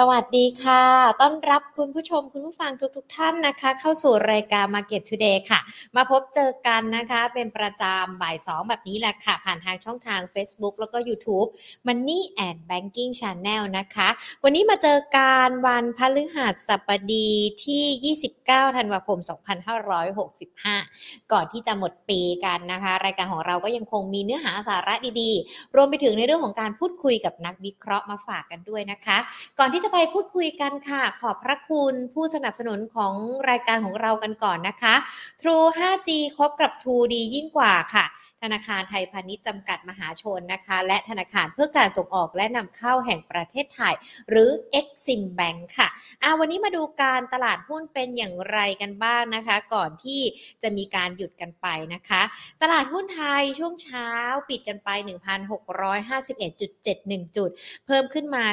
สวัสดีค่ะ ต้อนรับคุณผู้ชมคุณผู้ฟังทุกๆทท่านนะคะ เข้าสู่รายการ Market Today ค่ะ มาพบเจอกันนะคะ เป็นประจำบ่ายสองแบบนี้แหละค่ะ ผ่านทางช่องทาง Facebook แล้วก็ YouTube Money and Banking Channel นะคะ วันนี้มาเจอการวันพฤหัสบดีที่ 29 ธันวาคม 2565 ก่อนที่จะหมดปีกันนะคะ รายการของเราก็ยังคงมีเนื้อหาสาระดีๆ รวมไปถึงในเรื่องของการพูดคุยกับนักวิเคราะห์มาฝากกันด้วยนะคะ ก่อนที่จะไปพูดคุยกันค่ะ ขอบพระคุณผู้สนับสนุนของรายการของเรากันก่อนนะคะ True 5G ครบกับ True ดียิ่งกว่าค่ะ ธนาคารไทยพาณิชย์จำกัดมหาชนนะคะ และธนาคารเพื่อการส่งออกและนำเข้าแห่งประเทศไทย หรือ Exim Bank ค่ะอ่าวันนี้มาดูการตลาดหุ้นเป็นอย่างไรกันบ้างนะคะ ก่อนที่จะมีการหยุดกันไปนะคะ ตลาดหุ้นไทยช่วงเช้าปิดกันไป 1,651.71 จุด เพิ่มขึ้นมา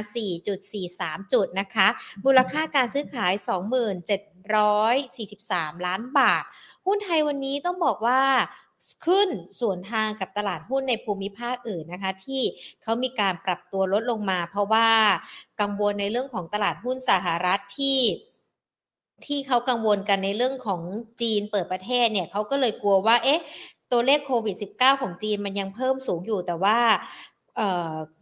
4.43 จุดนะคะ มูลค่าการซื้อขาย 2743 ล้านบาท หุ้นไทยวันนี้ต้องบอกว่า ขึ้นส่วนทางกับตลาดหุ้นในภูมิภาคอื่นนะคะ ที่เขามีการปรับตัวลดลงมา เพราะว่ากังวลในเรื่องของตลาดหุ้นสหรัฐที่ที่เขากังวลกันในเรื่องของจีนเปิดประเทศเนี่ยเขาก็เลยกลัวว่าเอ๊ะตัวเลขโควิด -19 ของจีนมันยังเพิ่มสูงอยู่แต่ว่า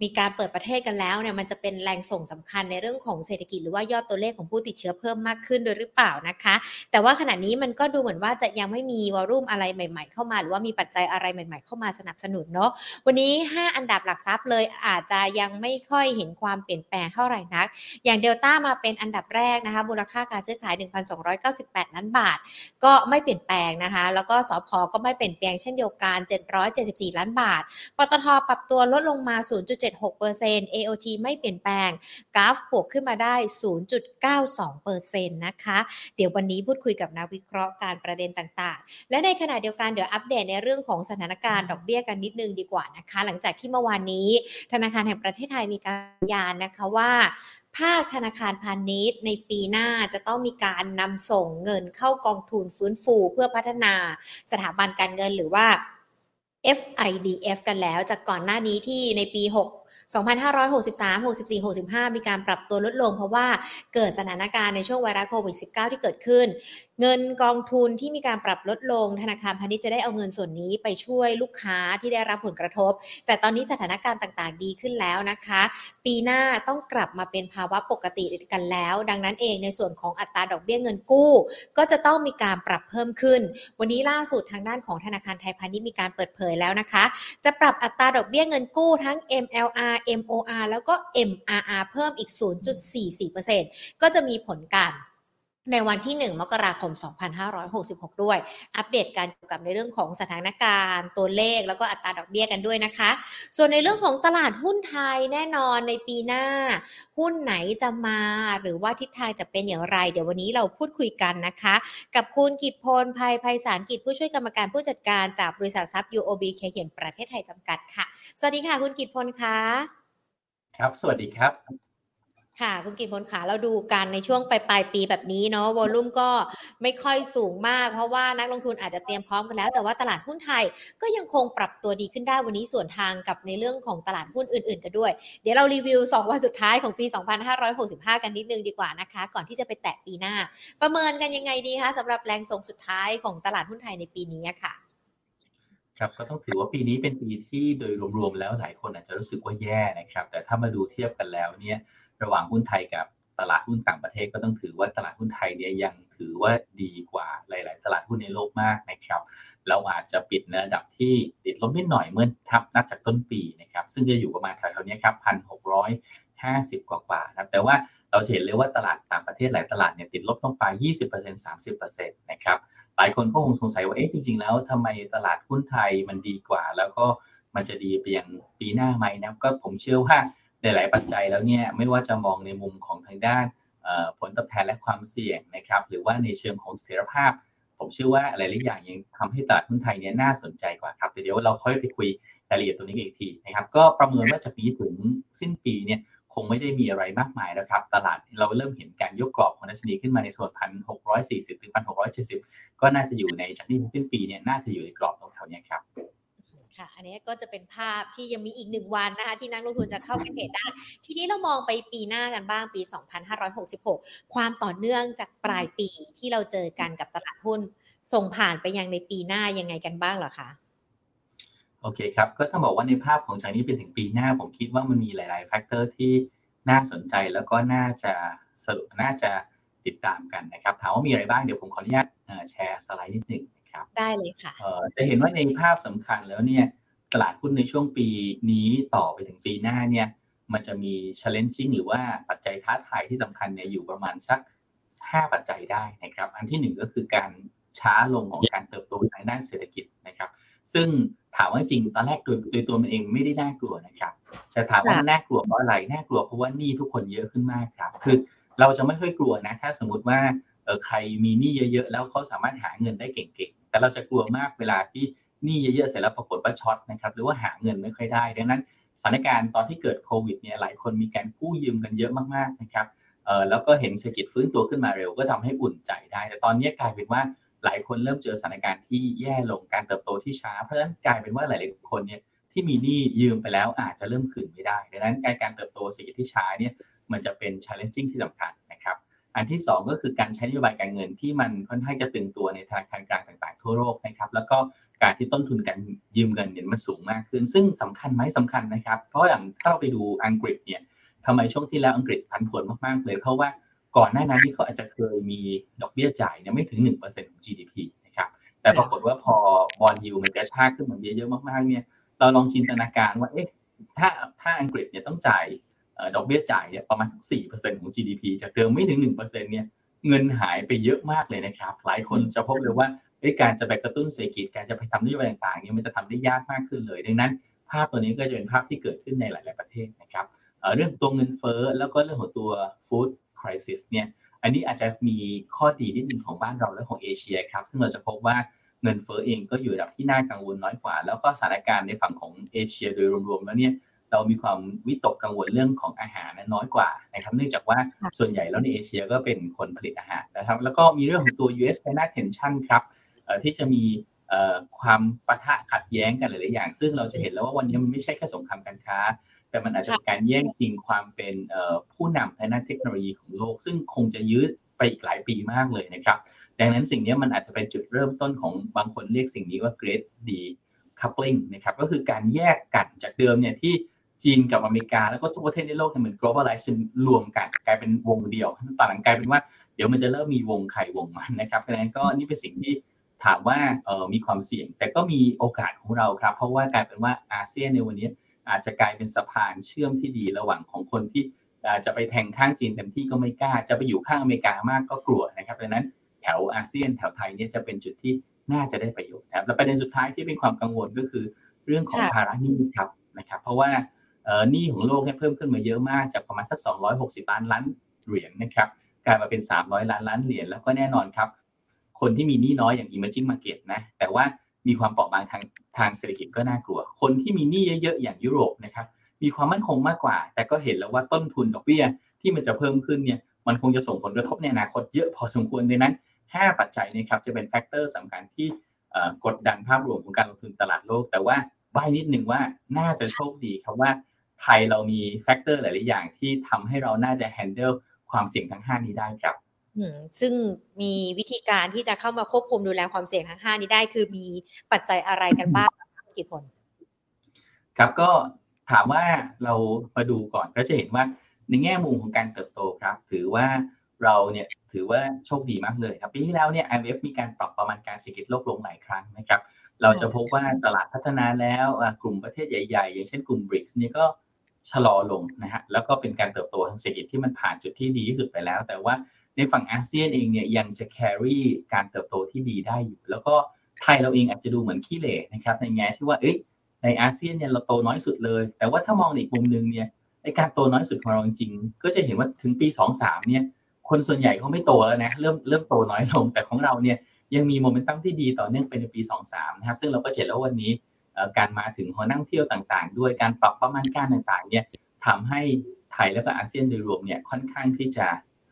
มีการเปิดประเทศกันแล้วเนี่ยมันจะเป็นแรงส่งสำคัญในเรื่องของเศรษฐกิจหรือว่ายอดตัวเลขของผู้ติดเชื้อเพิ่มมากขึ้นโดยหรือเปล่านะคะ แต่ว่าขณะนี้มันก็ดูเหมือนว่าจะยังไม่มีวอลุ่มอะไรใหม่ๆ เข้ามา หรือว่ามีปัจจัยอะไรใหม่ ๆ เข้ามาสนับสนุนเนาะวันนี้ 5 อันดับหลักทรัพย์เลยอาจจะยังไม่ค่อยเห็นความเปลี่ยนแปลงเท่าไหร่นัก อย่างเดลต้ามาเป็นอันดับแรกนะคะมูลค่าการซื้อขาย 1,298 ล้านบาท ก็ไม่เปลี่ยนแปลงนะคะ แล้วก็สพก็ไม่เปลี่ยนแปลงเช่นเดียวกัน 774 ล้านบาทปตทปรับตัวลดลงมา 0.7 6% AOT ไม่เปลี่ยนแปลงกราฟบวกขึ้นมาได้ 0.92%นะคะ เดี๋ยววันนี้พูดคุยกับนักวิเคราะห์การประเด็นต่างๆ และในขณะเดียวกันเดี๋ยวอัปเดตในเรื่องของสถานการณ์ดอกเบี้ยกันนิดนึงดีกว่านะคะ หลังจากที่เมื่อวานนี้ ธนาคารแห่งประเทศไทยมีการยานนะคะว่าภาคธนาคารพาณิชย์ในปีหน้าจะต้องมีการนำส่งเงินเข้ากองทุนฟื้นฟูเพื่อพัฒนาสถาบันการเงินหรือว่า FIDF กันแล้วจากก่อนหน้านี้ที่ในปี 6 2563 64 65 มีการปรับตัวลดลง เพราะว่าเกิดสถานการณ์ในช่วงไวรัสโควิด -19 ที่เกิดขึ้น เงินกองทุนที่มีการปรับลดลง ธนาคารพาณิชย์จะได้เอาเงินส่วนนี้ไปช่วยลูกค้าที่ได้รับผลกระทบ แต่ตอนนี้สถานการณ์ต่างๆ ดีขึ้นแล้วนะคะ ปีหน้าต้องกลับมาเป็นภาวะปกติกันแล้ว ดังนั้นเองในส่วนของอัตราดอกเบี้ยเงินกู้ ก็จะต้องมีการปรับเพิ่มขึ้น วันนี้ล่าสุดทางด้านของธนาคารไทยพาณิชย์มีการเปิดเผยแล้วนะคะ จะปรับอัตราดอกเบี้ยเงินกู้ทั้ง MLR MOR แล้วก็ MRR เพิ่มอีก 0.44%ก็จะมีผลการ ในวันที่ 1 มกราคม 2566 ด้วย อัปเดตการเกี่ยวกับในเรื่องของสถานการณ์ ตัวเลข แล้วก็อัตราดอกเบี้ยกันด้วยนะคะ ส่วนในเรื่องของตลาดหุ้นไทยแน่นอนในปีหน้า หุ้นไหนจะมาหรือว่าทิศทางจะเป็นอย่างไร เดี๋ยววันนี้เราพูดคุยกันนะคะ กับคุณกิตพลภัยภัยสารกิจผู้ช่วยกรรมการผู้จัดการจากบริษัททรัพย์ UOB เคเขียนประเทศไทยจำกัดค่ะ สวัสดีค่ะ คุณกิตพลคะครับ สวัสดีครับ ค่ะคุณกิตพลขาเราดูกันในช่วงปลายปลายปีแบบนี้เนาะวอลุ่มก็ไม่ค่อยสูงมาก เพราะว่านักลงทุนอาจจะเตรียมพร้อมกันแล้ว แต่ว่าตลาดหุ้นไทยก็ยังคงปรับตัวดีขึ้นได้วันนี้ส่วนทางกับในเรื่องของตลาดหุ้นอื่นๆกันด้วย เดี๋ยวเรารีวิว 2 วันสุดท้ายของปี 2565 กันนิดนึงดีกว่านะคะ ก่อนที่จะไปแตะปีหน้า ประเมินกันยังไงดีคะสำหรับแรงส่งสุดท้ายของตลาดหุ้นไทยในปีนี้ค่ะครับก็ต้องถือว่าปีนี้เป็นปีที่โดยรวมๆแล้วหลายคนอาจจะรู้สึกว่าแย่นะครับ แต่ถ้ามาดูเทียบกันแล้วเนี่ย ระหว่างหุ้นไทยกับตลาดหุ้นต่างประเทศก็ต้องถือว่าตลาดหุ้นไทยเนี่ยยังถือว่าดีกว่าหลาย ๆ ตลาดหุ้นในโลกมากนะครับ เราอาจจะปิดในระดับที่ติดลบนิดหน่อยเมื่อทับนับจากต้นปีนะครับ ซึ่งจะอยู่ประมาณแถวๆนี้ครับพันหกร้อยห้าสิบกว่าๆนะแต่ว่าเราเห็นเลยว่าตลาดต่างประเทศหลายตลาดเนี่ยติดลบลงไป 20% 30%นะครับ หลายคนก็คงสงสัยว่า เอ๊ะ จริง ๆ แล้วทำไมตลาดหุ้นไทยมันดีกว่า แล้วก็มันจะดีไปยังปีหน้าไหมนะ ก็ผมเชื่อว่า หลาย ๆ ปัจจัยแล้วเนี่ยไม่ว่าจะมองในมุมของทางด้านผลตอบแทนและความเสี่ยงนะครับหรือว่าในเชิงของเสถียรภาพ ผมเชื่อว่าอะไรหลายอย่างยังทำให้ตลาดหุ้นไทยเนี่ยน่าสนใจกว่าครับแต่เดี๋ยวเราค่อยไปคุยรายละเอียดตรงนี้อีกทีนะครับก็ประเมินว่าจากนี้ถึงสิ้นปีเนี่ยคงไม่ได้มีอะไรมากมายแล้วครับ ตลาดเราเริ่มเห็นการยกกรอบของดัชนีขึ้นมาในส่วนพันหกร้อยสี่สิบถึงพันหกร้อยเจ็ดสิบก็น่าจะอยู่ในจากนี้สิ้นปีเนี่ยน่าจะอยู่ในกรอบตรงแถวนี้ครับ ค่ะ อันนี้ก็จะเป็นภาพที่ยังมีอีกหนึ่งวันนะคะที่นักลงทุนจะเข้าไป trade ได้ ทีนี้เรามองไปปีหน้ากันบ้างปี 2566 ความต่อเนื่องจากปลายปีที่เราเจอกันกับตลาดหุ้น ส่งผ่านไปยังในปีหน้ายังไงกันบ้างเหรอคะโอเคครับ ก็ต้องบอกว่าในภาพของจากนี้เป็นถึงปีหน้าผมคิดว่ามันมีหลาย ๆ factor ที่น่าสนใจแล้วก็น่าจะสรุปน่าจะติดตามกันนะครับ ถามว่ามีอะไรบ้างเดี๋ยวผมขออนุญาตแชร์สไลด์นิดหนึ่ง ครับ ได้เลยค่ะจะเห็นว่าในภาพสำคัญแล้วเนี่ยตลาดหุ้นในช่วงปีนี้ต่อไปถึงปีหน้าเนี่ยมันจะมี challenging หรือว่าปัจจัยท้าทายที่สำคัญเนี่ยอยู่ประมาณสัก 5 ปัจจัยได้นะครับ อันที่หนึ่งก็คือการช้าลงของการเติบโตทางด้านเศรษฐกิจนะครับ ซึ่งถามว่าจริงตอนแรกโดยโดยตัวมันเองไม่ได้น่ากลัวนะครับจะถามว่าน่ากลัวเพราะอะไรน่ากลัวเพราะว่าหนี้ทุกคนเยอะขึ้นมากครับ คือเราจะไม่ค่อยกลัวนะถ้าสมมติว่าเออใครมีหนี้เยอะๆ แล้วเขาสามารถหาเงินได้เก่งๆ แต่เราจะกลัวมากเวลาที่หนี้เยอะๆเสร็จแล้วปรากฏว่าช็อตนะครับหรือว่าหาเงินไม่ค่อยได้ดังนั้นสถานการณ์ตอนที่เกิดโควิดเนี่ยหลายคนมีการกู้ยืมกันเยอะมากๆนะครับเออแล้วก็เห็นเศรษฐกิจฟื้นตัวขึ้นมาเร็วก็ทำให้อุ่นใจได้ แต่ตอนนี้กลายเป็นว่าหลายคนเริ่มเจอสถานการณ์ที่แย่ลงการเติบโตที่ช้าเพราะฉะนั้นกลายเป็นว่าหลายๆคนเนี่ยที่มีหนี้ยืมไปแล้วอาจจะเริ่มคืนไม่ได้ดังนั้นการเติบโตเศรษฐกิจที่ช้าเนี่ยมันจะเป็น challenging ที่สำคัญนะครับ อันที่ 2 ก็คือการใช้นโยบายการเงินที่มันค่อนข้างจะตึงตัวในธนาคารกลางต่างๆทั่วโลกนะครับ แล้วก็การที่ต้นทุนการยืมเงินเนี่ยมันสูงมากขึ้น ซึ่งสำคัญไหมสำคัญนะครับ เพราะอย่างถ้าเราไปดูอังกฤษเนี่ยทำไมช่วงที่แล้วอังกฤษผันผวนมากๆเลย เพราะว่าก่อนหน้านั้นที่เขาอาจจะเคยมีดอกเบี้ยจ่ายเนี่ยไม่ถึง 1%ของ GDP นะครับ แต่ปรากฏว่าพอบอลยูมันกระชากขึ้นมาเยอะๆมากๆเนี่ย เราลองจินตนาการว่า เอ๊ะ ถ้าถ้าอังกฤษเนี่ยต้องจ่าย ดอกเบี้ยจ่ายเนี่ยประมาณสี่เปอร์เซ็นของ GDP จากเดิมไม่ถึงหนึ่งเปอร์เซ็นเนี่ยเงินหายไปเยอะมากเลยนะครับ หลายคนจะพบเลยว่าการจะไปกระตุ้นเศรษฐกิจการจะไปทำนโยบายต่างๆเนี่ยมันจะทำได้ยากมากขึ้นเลย ดังนั้น ภาพตัวนี้ก็จะเป็นภาพที่เกิดขึ้นในหลาย ๆ ประเทศนะครับเรื่องตัวเงินเฟ้อแล้วก็เรื่องของตัว food crisis เนี่ยอันนี้อาจจะมีข้อดีนิดนึงของบ้านเราและของเอเชียครับ ซึ่งเราจะพบว่าเงินเฟ้อเองก็อยู่ระดับที่น่ากังวลน้อยกว่า แล้วก็สถานการณ์ในฝั่งของเอเชียโดยรวมๆแล้วเนี่ย เรามีความวิตกกังวลเรื่องของอาหารน้อยกว่านะครับ เนื่องจากว่าส่วนใหญ่แล้วในเอเชียก็เป็นคนผลิตอาหารนะครับ แล้วก็มีเรื่องของตัว US China tension ครับที่จะมีความปะทะขัดแย้งกันหลายๆอย่าง ซึ่งเราจะเห็นแล้วว่าวันนี้มันไม่ใช่แค่สงครามการค้า แต่มันอาจจะเป็นการแย่งชิงความเป็นผู้นำทางด้านเทคโนโลยีของโลก ซึ่งคงจะยืดไปอีกหลายปีมากเลยนะครับ ดังนั้นสิ่งนี้มันอาจจะเป็นจุดเริ่มต้นของบางคนเรียกสิ่งนี้ว่า Great Decoupling นะครับก็คือการแยกกันจากเดิมเนี่ยที่ จีนกับอเมริกาแล้วก็ทุกประเทศในโลกเนี่ยเหมือน globalization รวมกันกลายเป็นวงเดียวตอนหลังกลายเป็นว่าเดี๋ยวมันจะเริ่มมีวงไข่วงมันนะครับเพราะฉะนั้นก็นี่เป็นสิ่งที่ถามว่าเออมีความเสี่ยง แต่ก็มีโอกาสของเราครับ เพราะว่ากลายเป็นว่าอาเซียนในวันนี้อาจจะกลายเป็นสะพานเชื่อมที่ดีระหว่างของคนที่จะไปแทงข้างจีนเต็มที่ก็ไม่กล้า จะไปอยู่ข้างอเมริกามากก็กลัวนะครับดังนั้นแถวอาเซียนแถวไทยเนี่ยจะเป็นจุดที่น่าจะได้ประโยชน์นะครับและประเด็นสุดท้ายที่เป็นความกังวลก็คือ เรื่องของภาระหนี้ครับนะครับ เพราะว่า หนี้ของโลกเนี่ยเพิ่มขึ้นมาเยอะมากจากประมาณสัก 260 ล้านล้านเหรียญนะครับกลายมาเป็น 300 ล้านล้านเหรียญแล้วก็แน่นอนครับ คนที่มีหนี้น้อยอย่าง emerging market นะแต่ว่ามีความเปราะบางทางทางเศรษฐกิจก็น่ากลัว คนที่มีหนี้เยอะๆอย่างยุโรปนะครับมีความมั่นคงมากกว่า แต่ก็เห็นแล้วว่าต้นทุนดอกเบี้ยที่มันจะเพิ่มขึ้นเนี่ยมันคงจะส่งผลกระทบในอนาคตเยอะพอสมควรดังนั้น 5 ปัจจัยนี้ครับจะเป็น factor สำคัญที่กดดันภาพรวมของการลงทุนตลาดโลก แต่ว่าใบ้นิดหนึ่งว่าน่าจะโชคดีครับว่า ไทยเรามี factor หลาย ๆ อย่างที่ทำให้เราน่าจะ handle ความเสี่ยงทั้ง 5 นี้ได้ครับซึ่งมีวิธีการที่จะเข้ามาควบคุมดูแลความเสี่ยงทั้ง 5 นี้ได้ คือมีปัจจัยอะไรกันบ้างกี่ผล ครับก็ถามว่าเรามาดูก่อนก็จะเห็นว่าในแง่มุมของการเติบโตครับ ถือว่าเราเนี่ยถือว่าโชคดีมากเลยครับปีที่แล้วเนี่ย IMF มีการปรับประมาณการเศรษฐกิจโลกลงหลายครั้งนะครับ เราจะพบว่าตลาดพัฒนาแล้วกลุ่มประเทศใหญ่ ๆ อย่างเช่นกลุ่ม BRICS นี่ก็ ชะลอลงนะฮะแล้วก็เป็นการเติบโตทางเศรษฐกิจที่มันผ่านจุดที่ดีที่สุดไปแล้ว แต่ว่าในฝั่งอาเซียนเองเนี่ยยังจะ carry การเติบโตที่ดีได้อยู่ แล้วก็ไทยเราเองอาจจะดูเหมือนขี้เหร่นะครับในแง่ที่ว่าเอ้ยในอาเซียนเนี่ยเราโตน้อยสุดเลย แต่ว่าถ้ามองอีกมุมนึงเนี่ยในการโตน้อยสุดของเราจริงก็จะเห็นว่าถึงปี 2-3เนี่ยคนส่วนใหญ่เขาไม่โตแล้วนะเริ่มเริ่มโตน้อยลงแต่ของเราเนี่ยยังมีโมเมนตัมที่ดีต่อเนื่องไปในปี 2-3นะครับซึ่งเราก็เห็นแล้ววันนี้ การมาถึงหอนั่งเที่ยวต่างๆ ด้วยการปรับประมาณการต่างๆเนี่ยทำให้ไทยแล้วก็อาเซียนโดยรวมเนี่ยค่อนข้างที่จะ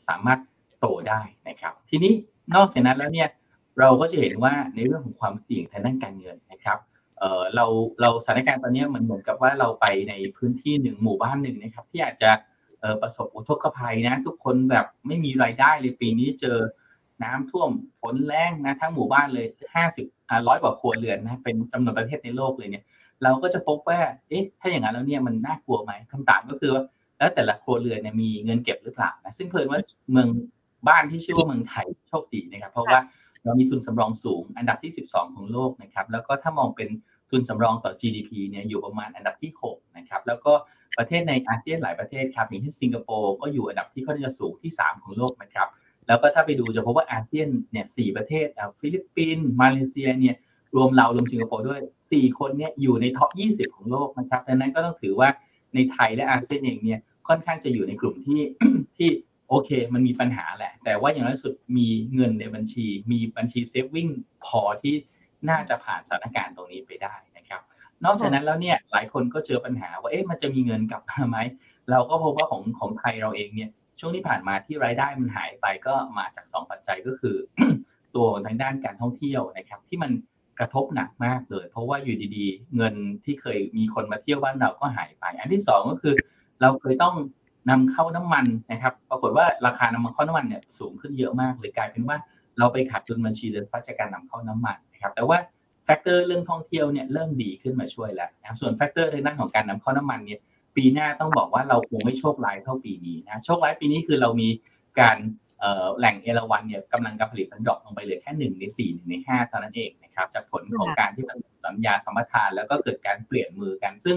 สามารถโตได้นะครับ ทีนี้นอกจากนั้นแล้วเนี่ยเราก็จะเห็นว่าในเรื่องของความเสี่ยงทางด้านการเงินนะครับเเราเราสถานการณ์ตอนนี้มันเหมือนกับว่าเราไปในพื้นที่หนึ่งหมู่บ้านหนึ่งนะครับ ที่อาจจะประสบอุทกภัยนะ ทุกคนแบบไม่มีรายได้เลยปีนี้เจอ น้ำท่วมฝนแรงนะทั้งหมู่บ้านเลยห้าสิบร้อยกว่าครัวเรือนนะเป็นจำนวนประเทศในโลกเลยเนี่ย เราก็จะพบว่าเอ๊ะถ้าอย่างนั้นแล้วเนี่ยมันน่ากลัวไหมคำถามก็คือว่าแล้วแต่ละครัวเรือนเนี่ยมีเงินเก็บหรือเปล่านะซึ่งเพิ่นว่าเมืองบ้านที่ชื่อว่าเมืองไทยโชคดีนะครับ เพราะว่าเรามีทุนสำรองสูง อันดับที่ 12 ของโลกนะครับ แล้วก็ถ้ามองเป็นทุนสำรองต่อ GDP เนี่ยอยู่ประมาณอันดับที่ 6 นะครับ แล้วก็ประเทศในอาเซียนหลายประเทศครับอย่างที่สิงคโปร์ก็อยู่อันดับที่ค่อนข้างจะสูงที่ 3 ของโลกนะครับ แล้วก็ถ้าไปดูจะพบว่าอาเซียนเนี่ยสี่ประเทศฟิลิปปินส์มาเลเซียเนี่ยรวมเรารวมสิงคโปร์ด้วย 4 คนเนี่ยอยู่ใน top 20 ของโลกนะครับดังนั้นก็ต้องถือว่าในไทยและอาเซียนเองเนี่ยค่อนข้างจะอยู่ในกลุ่มที่ที่โอเค มันมีปัญหาแหละ แต่ว่าอย่างน้อยสุดมีเงินในบัญชี มีบัญชี saving พอที่น่าจะผ่านสถานการณ์ตรงนี้ไปได้นะครับ นอกจากนั้นแล้วเนี่ยหลายคนก็เจอปัญหาว่าเอ๊ะมันจะมีเงินกลับมาไหมเราก็พบว่าของของไทยเราเองเนี่ย ช่วงที่ผ่านมาที่รายได้มันหายไปก็มาจาก 2 ปัจจัยก็คือ ตัวทางด้านการท่องเที่ยวนะครับที่มันกระทบหนักมากเลย เพราะว่าอยู่ดีๆ เงินที่เคยมีคนมาเที่ยวบ้านเราก็หายไป อันที่ 2 ก็คือ เราเคยต้องนำเข้าน้ำมันนะครับ ปรากฏว่าราคาน้ำมันเข้าน้ำมันเนี่ยสูงขึ้นเยอะมากเลยกลายเป็นว่าเราไปขาดดุลบัญชีเดินสะพัดจากการนำเข้าน้ำมันนะครับ แต่ว่า factor เรื่องท่องเที่ยวเนี่ยเริ่มดีขึ้นมาช่วยแล้วนะส่วน factor ในด้านของการนำเข้าน้ำมันเนี่ย ปีหน้าต้องบอกว่าเราคงไม่โชคร้ายเท่าปีนี้นะโชคร้ายปีนี้คือเรามีการแหล่งเอราวันเนี่ยกำลังการผลิตมันดรอปลงไปเหลือแค่หนึ่งในสี่หนึ่งในห้าเท่านั้นเองนะครับจากผลของการที่มันสัญญาสมรทาน แล้วก็เกิดการเปลี่ยนมือกัน ซึ่ง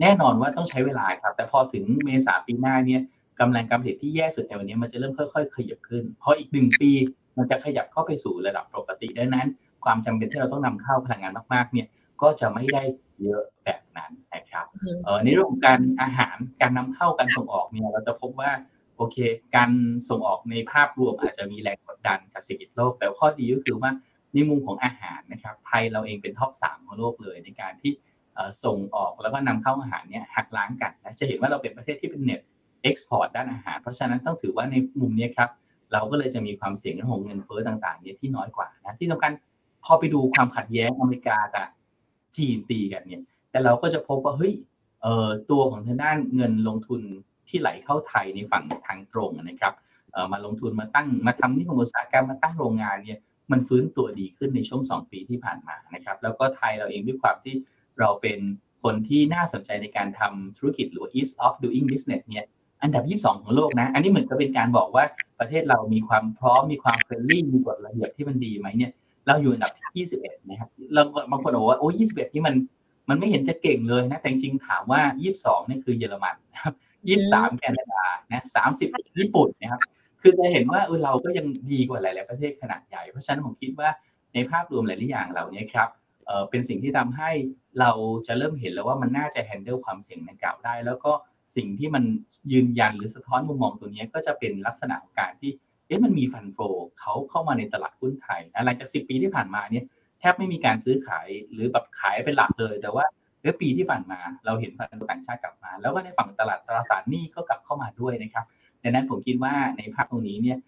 แน่นอนว่าต้องใช้เวลาครับ แต่พอถึงเมษาปีหน้าเนี่ยกำลังการผลิตที่แย่สุดในวันนี้มันจะเริ่มค่อย ๆ ขยับขึ้น เพราะอีกหนึ่งปีมันจะขยับเข้าไปสู่ระดับปกติดังนั้น ความจำเป็นที่เราต้องนำเข้าพลังงานมากๆเนี่ย ก็จะไม่ได้เยอะแบบนั้นนะครับในเรื่องของการอาหารการนำเข้าการส่งออกเนี่ยเราจะพบว่าโอเค การส่งออกในภาพรวมอาจจะมีแรงกดดันจากเศรษฐกิจโลก แต่ข้อดีก็คือว่าในมุมของอาหารนะครับ ไทยเราเองเป็น top สามของโลกเลยในการที่ส่งออกแล้วก็นำเข้าอาหารเนี่ยหักล้างกันนะจะเห็นว่าเราเป็นประเทศที่เป็น net export ด้านอาหาร เพราะฉะนั้นต้องถือว่าในมุมนี้ครับเราก็เลยจะมีความเสี่ยงเรื่องของเงินเฟ้อต่างๆเนี่ยที่น้อยกว่านะที่สำคัญพอไปดูความขัดแย้งอเมริกากับ จีนตีกันเนี่ย แต่เราก็จะพบว่าเฮ้ยเอ่อตัวของทางด้านเงินลงทุนที่ไหลเข้าไทยในฝั่งทางตรงนะครับเอ่อมาลงทุนมาตั้งมาทำนิคมอุตสาหกรรมมาตั้งโรงงานเนี่ยมันฟื้นตัวดีขึ้นในช่วง 2 ปีที่ผ่านมานะครับ แล้วก็ไทยเราเองด้วยความที่เราเป็นคนที่น่าสนใจในการทำธุรกิจหรือ ease of doing business เนี่ยอันดับ 22 ของโลกนะ อันนี้เหมือนกับเป็นการบอกว่าประเทศเรามีความพร้อม มีความเฟรนลี่ มีกฎระเบียบที่มันดีไหมเนี่ย เราอยู่อันดับที่21นะครับเราบางคนบอกว่าโอ้21นี่มันมันไม่เห็นจะเก่งเลยนะแต่จริงถามว่า 22นี่คือเยอรมันนะครับ23แคนาดานะ30 ญี่ปุ่นนะครับคือจะเห็นว่าเออเราก็ยังดีกว่าหลาย ๆ ประเทศขนาดใหญ่ เพราะฉะนั้นผมคิดว่าในภาพรวมหลาย ๆ อย่างเหล่านี้ครับเออเป็นสิ่งที่ทำให้เราจะเริ่มเห็นแล้วว่ามันน่าจะแฮนเดิลความเสี่ยงดังกล่าวได้ แล้วก็สิ่งที่มันยืนยันหรือสะท้อนมุมมองตัวนี้ก็จะเป็นลักษณะของการที่ เอ๊ะมันมีฟันโฟเขาเข้ามาในตลาดหุ้นไทยนะหลังจาก10ปีที่ผ่านมาเนี่ยแทบไม่มีการซื้อขายหรือแบบขายเป็นหลักเลย แต่ว่าเมื่อปีที่ผ่านมาเราเห็นฟันต่างชาติกลับมา แล้วก็ในฝั่งตลาดตราสารหนี้ก็กลับเข้ามาด้วยนะครับดังนั้นผมคิดว่าในภาพตรงนี้เนี่ย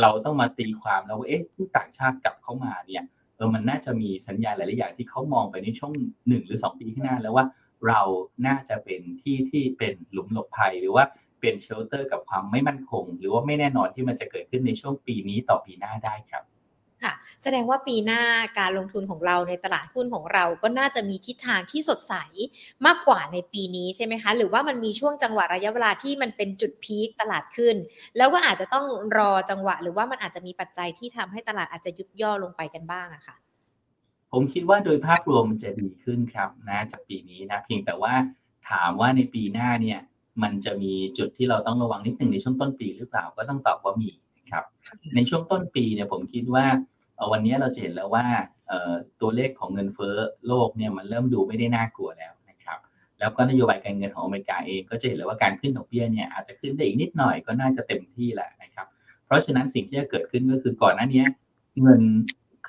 เราต้องมาตีความแล้วว่าเอ๊ะที่ต่างชาติกลับเข้ามาเนี่ยเออมันน่าจะมีสัญญาณหลายๆอย่างที่เขามองไปในช่วงหนึ่งหรือ 2 ปีข้างหน้าแล้วว่าเราน่าจะเป็นที่ที่เป็นหลุมหลบภัยหรือว่า เป็นเชลเตอร์กับความไม่มั่นคง หรือว่าไม่แน่นอนที่มันจะเกิดขึ้นในช่วงปีนี้ต่อปีหน้าได้ครับค่ะแสดงว่าปีหน้าการลงทุนของเราในตลาดหุ้นของเราก็น่าจะมีทิศทางที่สดใสมากกว่าในปีนี้ใช่ไหมคะ หรือว่ามันมีช่วงจังหวะระยะเวลาที่มันเป็นจุดพีคตลาดขึ้น แล้วก็อาจจะต้องรอจังหวะ หรือว่ามันอาจจะมีปัจจัยที่ทำให้ตลาดอาจจะยุบย่อลงไปกันบ้างอะค่ะ ผมคิดว่าโดยภาพรวมมันจะดีขึ้นครับนะจากปีนี้นะเพียงแต่ว่าถามว่าในปีหน้าเนี่ย มันจะมีจุดที่เราต้องระวังนิดหนึ่งในช่วงต้นปีหรือเปล่าก็ต้องตอบว่ามีครับ ในช่วงต้นปีเนี่ยผมคิดว่าวันนี้เราเห็นแล้วว่าตัวเลขของเงินเฟ้อโลกเนี่ยมันเริ่มดูไม่ได้น่ากลัวแล้วนะครับ แล้วก็นโยบายการเงินของอเมริกาเองก็จะเห็นเลยว่าการขึ้นดอกเบี้ยเนี่ยอาจจะขึ้นได้อีกนิดหน่อยก็น่าจะเต็มที่แหละนะครับ เพราะฉะนั้นสิ่งที่จะเกิดขึ้นก็คือก่อนหน้านี้เงิน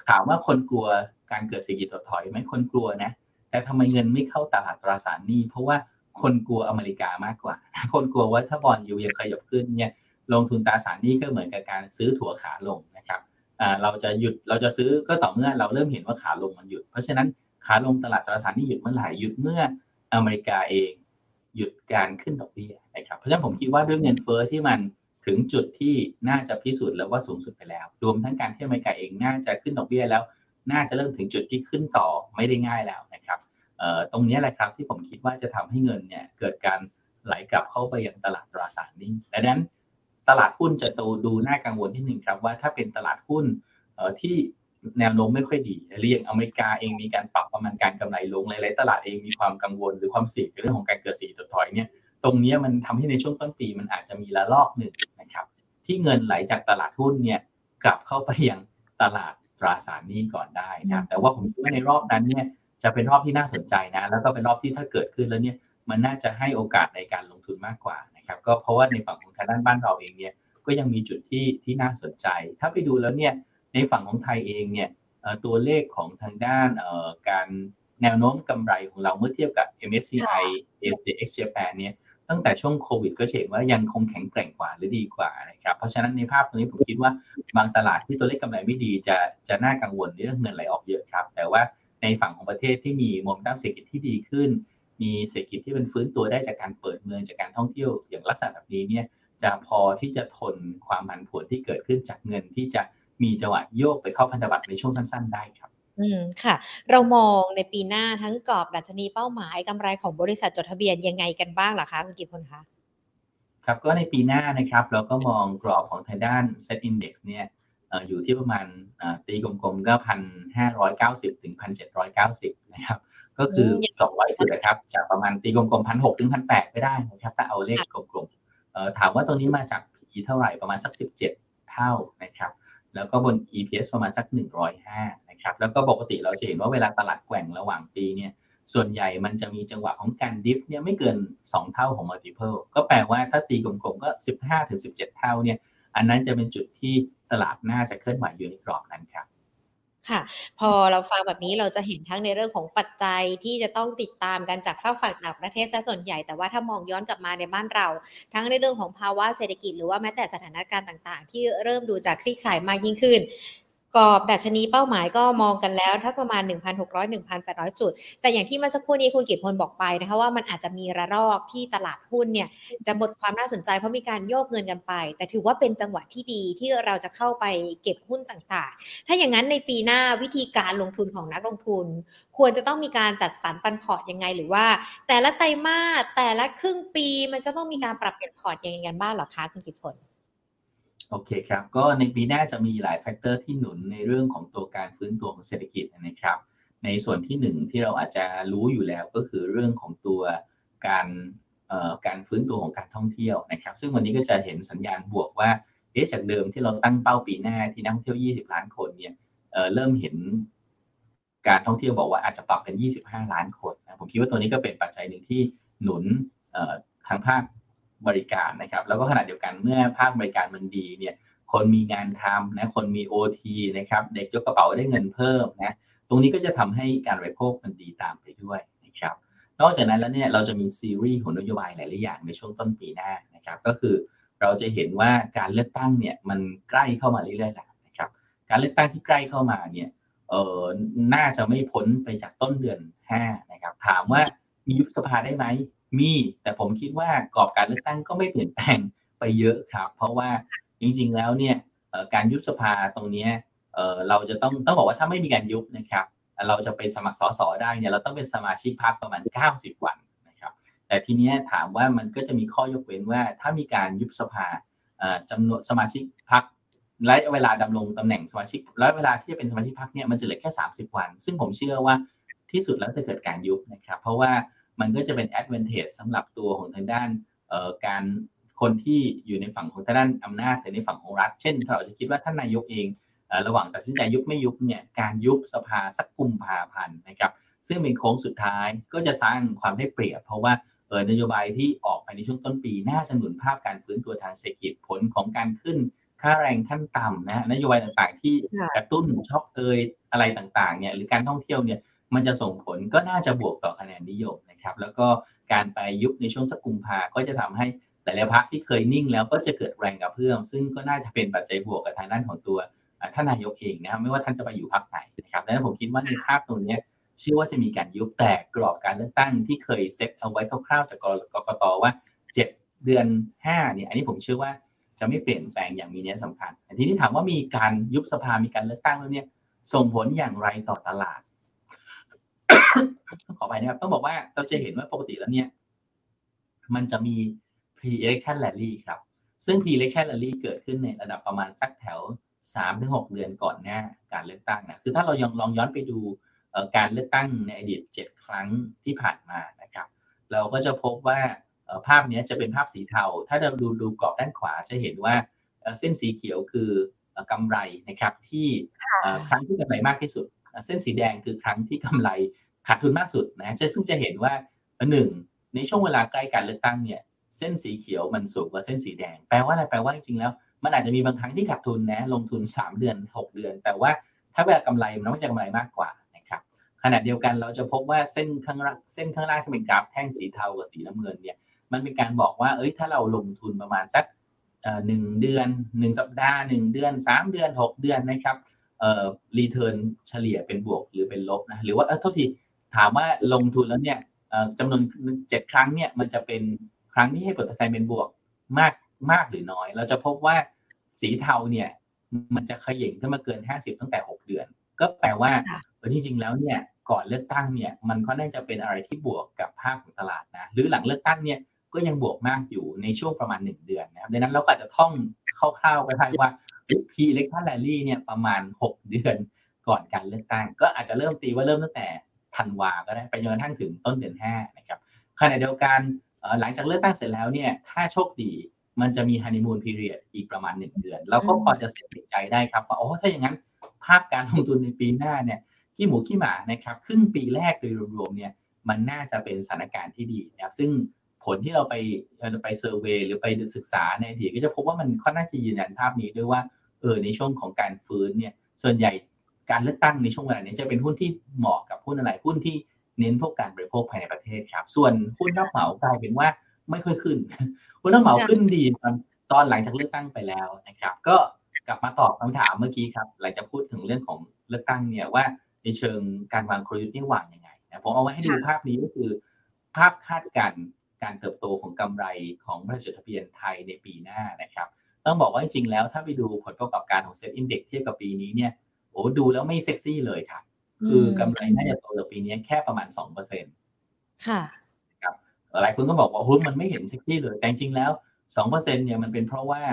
ถามว่าคนกลัวการเกิดเศรษฐกิจถดถอยไหมคนกลัวนะ แต่ทำไมเงินไม่เข้าตลาดตราสารหนี้เพราะว่า คนกลัวอเมริกามากกว่า คนกลัวว่าถ้าบอลยูยังขยับขึ้นเนี่ยลงทุนตราสารนี้ก็เหมือนกับการซื้อถั่วขาลงนะครับเราจะหยุดเราจะซื้อก็ต่อเมื่อเราเริ่มเห็นว่าขาลงมันหยุด เพราะฉะนั้นขาลงตลาดตราสารนี้หยุดเมื่อไหร่หยุดเมื่ออเมริกาเองหยุดการขึ้นดอกเบี้ยนะครับเพราะฉะนั้นผมคิดว่าด้วยเงินเฟ้อที่มันถึงจุดที่น่าจะพิสูจน์แล้วว่าสูงสุดไปแล้ว รวมทั้งการที่อเมริกาเองน่าจะขึ้นดอกเบี้ยแล้ว น่าจะเริ่มถึงจุดที่ขึ้นต่อไม่ได้ง่ายแล้วนะครับ ตรงนี้แหละครับที่ผมคิดว่าจะทำให้เงินเนี่ยเกิดการไหลกลับเข้าไปยังตลาดตราสารหนี้ดังนั้นตลาดหุ้นจะโตดูน่ากังวลที่หนึ่งครับว่าถ้าเป็นตลาดหุ้นที่แนวโน้มไม่ค่อยดีเรียงอเมริกาเองมีการปรับประมาณการกำไรลงหลายๆตลาดเองมีความกังวลหรือความเสี่ยงในเรื่องของการเกิดสีถดถอยเนี่ยตรงนี้มันทำให้ในช่วงต้นปีมันอาจจะมีละลอกหนึ่งนะครับ ที่เงินไหลจากตลาดหุ้นเนี่ยกลับเข้าไปยังตลาดตราสารหนี้ก่อนได้นะแต่ว่าผมคิดว่าในรอบนั้นเนี่ย จะเป็นรอบที่น่าสนใจนะ แล้วก็เป็นรอบที่ถ้าเกิดขึ้นแล้วเนี่ยมันน่าจะให้โอกาสในการลงทุนมากกว่านะครับ ก็เพราะว่าในฝั่งของทางด้านบ้านเราเองเนี่ยก็ยังมีจุดที่ที่น่าสนใจ ถ้าไปดูแล้วเนี่ยในฝั่งของไทยเองเนี่ยตัวเลขของทางด้านการแนวโน้มกำไรของเราเมื่อเทียบกับ MSCI ACX Japan เนี่ยตั้งแต่ช่วงโควิด ก็เห็นว่ายังคงแข็งแกร่งกว่าหรือดีกว่านะครับ เพราะฉะนั้นในภาพตรงนี้ผมคิดว่าบางตลาดที่ตัวเลขกำไรไม่ดีจะจะน่ากังวลเรื่องเงินไหลออกเยอะครับ แต่ว่า ในฝั่งของประเทศที่มีโมเมนตัมเศรษฐกิจที่ดีขึ้น มีเศรษฐกิจที่เป็นฟื้นตัวได้จากการเปิดเมืองจากการท่องเที่ยวอย่างลักษณะแบบนี้เนี่ยจะพอที่จะทนความผันผวนที่เกิดขึ้นจากเงินที่จะมีจังหวะโยกไปเข้าพันธบัตรในช่วงสั้น ๆ ได้ครับอืมค่ะ เรามองในปีหน้าทั้งกรอบดัชนีเป้าหมายกำไรของบริษัทจดทะเบียนยังไงกันบ้างล่ะคะคุณกิตพลคะครับก็ในปีหน้านะครับเราก็มองกรอบของทางด้าน Set Index เนี่ย อยู่ที่ประมาณตีกลมๆก็พันห้าร้อยเก้าสิบถึงพันเจ็ดร้อยเก้าสิบนะครับ ก็คือสองร้อยจุดนะครับ จากประมาณตีกลมๆพันหกถึงพันแปดไม่ได้นะครับถ้าเอาเลขกลมๆถามว่าตรงนี้มาจาก PE เท่าไหร่ประมาณสักสิบเจ็ดเท่านะครับ แล้วก็บน EPS ประมาณสักหนึ่งร้อยห้านะครับ แล้วก็ปกติเราจะเห็นว่าเวลาตลาดแกว่งระหว่างปีเนี่ยส่วนใหญ่มันจะมีจังหวะของการดิฟเนี่ยไม่เกิน 2 เท่าของ multiple ก็แปลว่าถ้าตีกลมๆก็ 15ถึง17 เท่าเนี่ยอันนั้นจะเป็นจุดที่ ตลาดน่าจะเคลื่อนไหวอยู่ในกรอบนั้นครับค่ะ พอเราฟังแบบนี้เราจะเห็นทั้งในเรื่องของปัจจัยที่จะต้องติดตามกันจากฝ้าฝั่งต่างประเทศซะส่วนใหญ่แต่ว่าถ้ามองย้อนกลับมาในบ้านเรา ทั้งในเรื่องของภาวะเศรษฐกิจหรือว่าแม้แต่สถานการณ์ต่าง ๆ ที่เริ่มดูจากคลี่คลายมากยิ่งขึ้น กรอบดัชนีเป้าหมายก็มองกันแล้วถ้าประมาณ 1,600 1,800 จุด แต่อย่างที่เมื่อสักครู่นี้คุณกิตพลบอกไปนะคะว่ามันอาจจะมีระลอกที่ตลาดหุ้นเนี่ยจะหมดความน่าสนใจเพราะมีการโยกเงินกันไป แต่ถือว่าเป็นจังหวะที่ดีที่เราจะเข้าไปเก็บหุ้นต่างๆ ถ้าอย่างนั้นในปีหน้าวิธีการลงทุนของนักลงทุน ควรจะต้องมีการจัดสรรปันพอร์ตยังไง หรือว่า แต่ละไตรมาสแต่ละครึ่งปีมันจะต้องมีการปรับเปลี่ยนพอร์ตยังไงกันบ้างหรอคะคุณกิตพล โอเคครับ ก็ในปีหน้าจะมีหลาย factor ที่หนุนในเรื่องของตัวการฟื้นตัวของเศรษฐกิจนะครับ ในส่วนที่หนึ่งที่เราอาจจะรู้อยู่แล้วก็คือเรื่องของตัวการการฟื้นตัวของการท่องเที่ยวนะครับ ซึ่งวันนี้ก็จะเห็นสัญญาณบวกว่าเอ๊ะจากเดิมที่เราตั้งเป้าปีหน้าที่นักท่องเที่ยว 20 ล้านคนเนี่ยเริ่มเห็นการท่องเที่ยวบอกว่าอาจจะปรับเป็น 25 ล้านคนนะผมคิดว่าตัวนี้ก็เป็นปัจจัยหนึ่งที่หนุนทางภาค บริการนะครับ แล้วก็ขณะเดียวกันเมื่อภาคบริการมันดีเนี่ย คนมีงานทำนะ คนมี OT นะครับ เด็กยกกระเป๋าได้เงินเพิ่มนะ ตรงนี้ก็จะทำให้การบริโภคมันดีตามไปด้วยนะครับ นอกจากนั้นแล้วเนี่ยเราจะมีซีรีส์ของนโยบายหลาย ๆ อย่างในช่วงต้นปีหน้านะครับ ก็คือเราจะเห็นว่าการเลือกตั้งเนี่ยมันใกล้เข้ามาเรื่อยๆแล้วนะครับ การเลือกตั้งที่ใกล้เข้ามาเนี่ยเออน่าจะไม่พ้นไปจากต้นเดือน5นะครับ ถามว่ามียุบสภาได้ไหม มี แต่ผมคิดว่ากรอบการเลือกตั้งก็ไม่เปลี่ยนแปลงไปเยอะครับ เพราะว่าจริงๆแล้วเนี่ยการยุบสภาตรงนี้เราจะต้องต้องบอกว่าถ้าไม่มีการยุบนะครับ เราจะเป็นสมัครสสได้เนี่ยเราต้องเป็นสมาชิกพรรคประมาณ 90 วันนะครับ แต่ทีนี้ถามว่ามันก็จะมีข้อยกเว้นว่าถ้ามีการยุบสภาจำนวนสมาชิกพรรคและเวลาดำรงตำแหน่งสมาชิกและเวลาที่จะเป็นสมาชิกพรรคเนี่ยมันจะเหลือแค่ 30 วัน ซึ่งผมเชื่อว่าที่สุดแล้วจะเกิดการยุบนะครับ เพราะว่า มันก็จะเป็น advantage สำหรับตัวของทางด้านการคนที่อยู่ในฝั่งของทางด้านอำนาจแต่ในฝั่งของรัฐ เช่นถ้าเราจะคิดว่าท่านนายกเองระหว่างตัดสินใจยุบไม่ยุบเนี่ยการยุบสภาสักกุมภาพันธ์นะครับซึ่งเป็นโค้งสุดท้ายก็จะสร้างความได้เปรียบ เพราะว่าเออนโยบายที่ออกไปในช่วงต้นปี น่าสนุนภาพการฟื้นตัวทางเศรษฐกิจผลของการขึ้น ค่าแรงขั้นต่ำนะนโยบายต่างๆ ที่กระตุ้นช็อปเอยอะไรต่างๆเนี่ยหรือการท่องเที่ยวเนี่ย มันจะส่งผลก็น่าจะบวกต่อคะแนนนิยมนะครับ แล้วก็การไปยุบในช่วงสักกุมภาก็จะทำให้หลายๆพักที่เคยนิ่งแล้วก็จะเกิดแรงกระเพื่อมซึ่งก็น่าจะเป็นปัจจัยบวกกับทางด้านของตัวท่านนายกเองนะครับไม่ว่าท่านจะไปอยู่พักไหนนะครับดังนั้นผมคิดว่าในภาพตรงนี้เชื่อว่าจะมีการยุบแต่กรอบการเลือกตั้งที่เคยเซ็ตเอาไว้คร่าวๆจากกกตว่า 7 เดือน5เนี่ยอันนี้ผมเชื่อว่าจะไม่เปลี่ยนแปลงอย่างมีนัยสำคัญทีนี้ถามว่ามีการยุบสภามีการเลือกตั้งแล้วเนี่ยส่งผลอย่างไรต่อตลาด ขอไปนะครับต้องบอกว่าเราจะเห็นว่าปกติแล้วเนี่ย มันจะมี pre-election rally ครับ ซึ่ง pre-election rally เกิดขึ้นในระดับประมาณสักแถว3-6เดือนก่อนหน้าการเลือกตั้งนะคือถ้าเรายังลองย้อนไปดูการเลือกตั้งในอดีต7ครั้งที่ผ่านมานะครับ เราก็จะพบว่าภาพนี้จะเป็นภาพสีเทา ถ้าเราดูดูกรอบด้านขวาจะเห็นว่าเส้นสีเขียวคือกำไรนะครับที่ครั้งที่กำไรมากที่สุด เส้นสีแดงคือครั้งที่กำไร ขาดทุนมากสุดนะซึ่งจะเห็นว่าหนึ่งในช่วงเวลาใกล้การเลือกตั้งเนี่ยเส้นสีเขียวมันสูงกว่าเส้นสีแดง แปลว่าอะไรแปลว่าจริงๆแล้ว มันอาจจะมีบางครั้งที่ขาดทุนนะลงทุน 3 เดือน 6 เดือน แต่ว่าถ้าเวลากำไรมันต้องจะกำไรมากกว่านะครับขณะเดียวกันเราจะพบว่าเส้นข้างล่างเส้นข้างล่างที่เป็นกราฟแท่งสีเทากับสีน้ำเงินเนี่ยมันเป็นการบอกว่าเอ้ยถ้าเราลงทุนประมาณสักหนึ่งเดือนหนึ่งสัปดาห์หนึ่งเดือนสามเดือนหกเดือนนะครับเอ่อรีเทิร์นเฉลี่ยเป็นบวกหรือเป็นลบนะหรือว่าเออทษที ถามว่าลงทุนแล้วเนี่ยจำนวนเจ็ดครั้งเนี่ยมันจะเป็นครั้งที่ให้ผลตอบแทนเป็นบวกมากมากหรือน้อย เราจะพบว่าสีเทาเนี่ย มันจะขย่งขึ้นมาเกิน 50 ตั้งแต่ 6 เดือน ก็แปลว่าจริงๆแล้วเนี่ยก่อนเลือกตั้งเนี่ย มันก็น่าจะเป็นอะไรที่บวกกับภาพของตลาดนะหรือหลังเลือกตั้งเนี่ยก็ยังบวกมากอยู่ในช่วงประมาณ 1 เดือนนะครับดังนั้นเราก็อาจจะท่องคร่าวๆไปได้ว่า P election rally เนี่ยประมาณ 6 เดือนก่อนการเลือกตั้ง ก็อาจจะเริ่มตีว่าเริ่มตั้งแต่ ธันวาก็ได้ไปจนกระทั่งถึงต้นเดือน5นะครับขณะเดียวกันหลังจากเลือกตั้งเสร็จแล้วเนี่ยถ้าโชคดีมันจะมีฮันนีมูนพีเรียดอีกประมาณ 1 เดือนเราก็พอจะเสร็จใจได้ครับว่าโอ้ถ้าอย่างนั้นภาพการลงทุนในปีหน้าเนี่ยที่หมูขี้หมานะครับครึ่งปีแรกโดยรวมๆเนี่ยมันน่าจะเป็นสถานการณ์ที่ดีนะครับซึ่งผลที่เราไปไปเซอร์เวยหรือไปศึกษาในอดีตก็จะพบว่ามันค่อนข้างจะยืนยันภาพนี้ด้วยว่าเออในช่วงของการฟื้นเนี่ยส่วนใหญ่ การเลือกตั้งในช่วงเวลานี้จะเป็นหุ้นที่เหมาะกับหุ้นอะไรหุ้นที่เน้นพวกการบริโภคภายในประเทศครับ ส่วนหุ้นรับเหมากลายเป็นว่าไม่ค่อยขึ้นหุ้นรับเหมาขึ้นดีตอนตอนหลังจากเลือกตั้งไปแล้วนะครับ ก็กลับมาตอบคำถามเมื่อกี้ครับ หลังจากพูดถึงเรื่องของเลือกตั้งเนี่ยว่าในเชิงการวางกลยุทธ์นี่วางยังไงนะผมเอาไว้ให้ดูภาพนี้ก็คือ ภาพคาดการการเติบโตของกำไรของบริษัททะเบียนไทยในปีหน้านะครับ ต้องบอกว่าจริงๆแล้วถ้าไปดูผลประกอบการของเซ็ตอินดี x เทียบกับปีนี้เนี่ย โอ้ดูแล้วไม่เซ็กซี่เลยครับคือกำไรน่าจะโตต่อปีนี้แค่ประมาณสองเปอร์เซ็นต์ค่ะครับหลายคนก็บอกว่าหุ้นมันไม่เห็นเซ็กซี่เลย แต่จริงๆแล้วสองเปอร์เซ็นต์เนี่ยมันเป็นเพราะว่า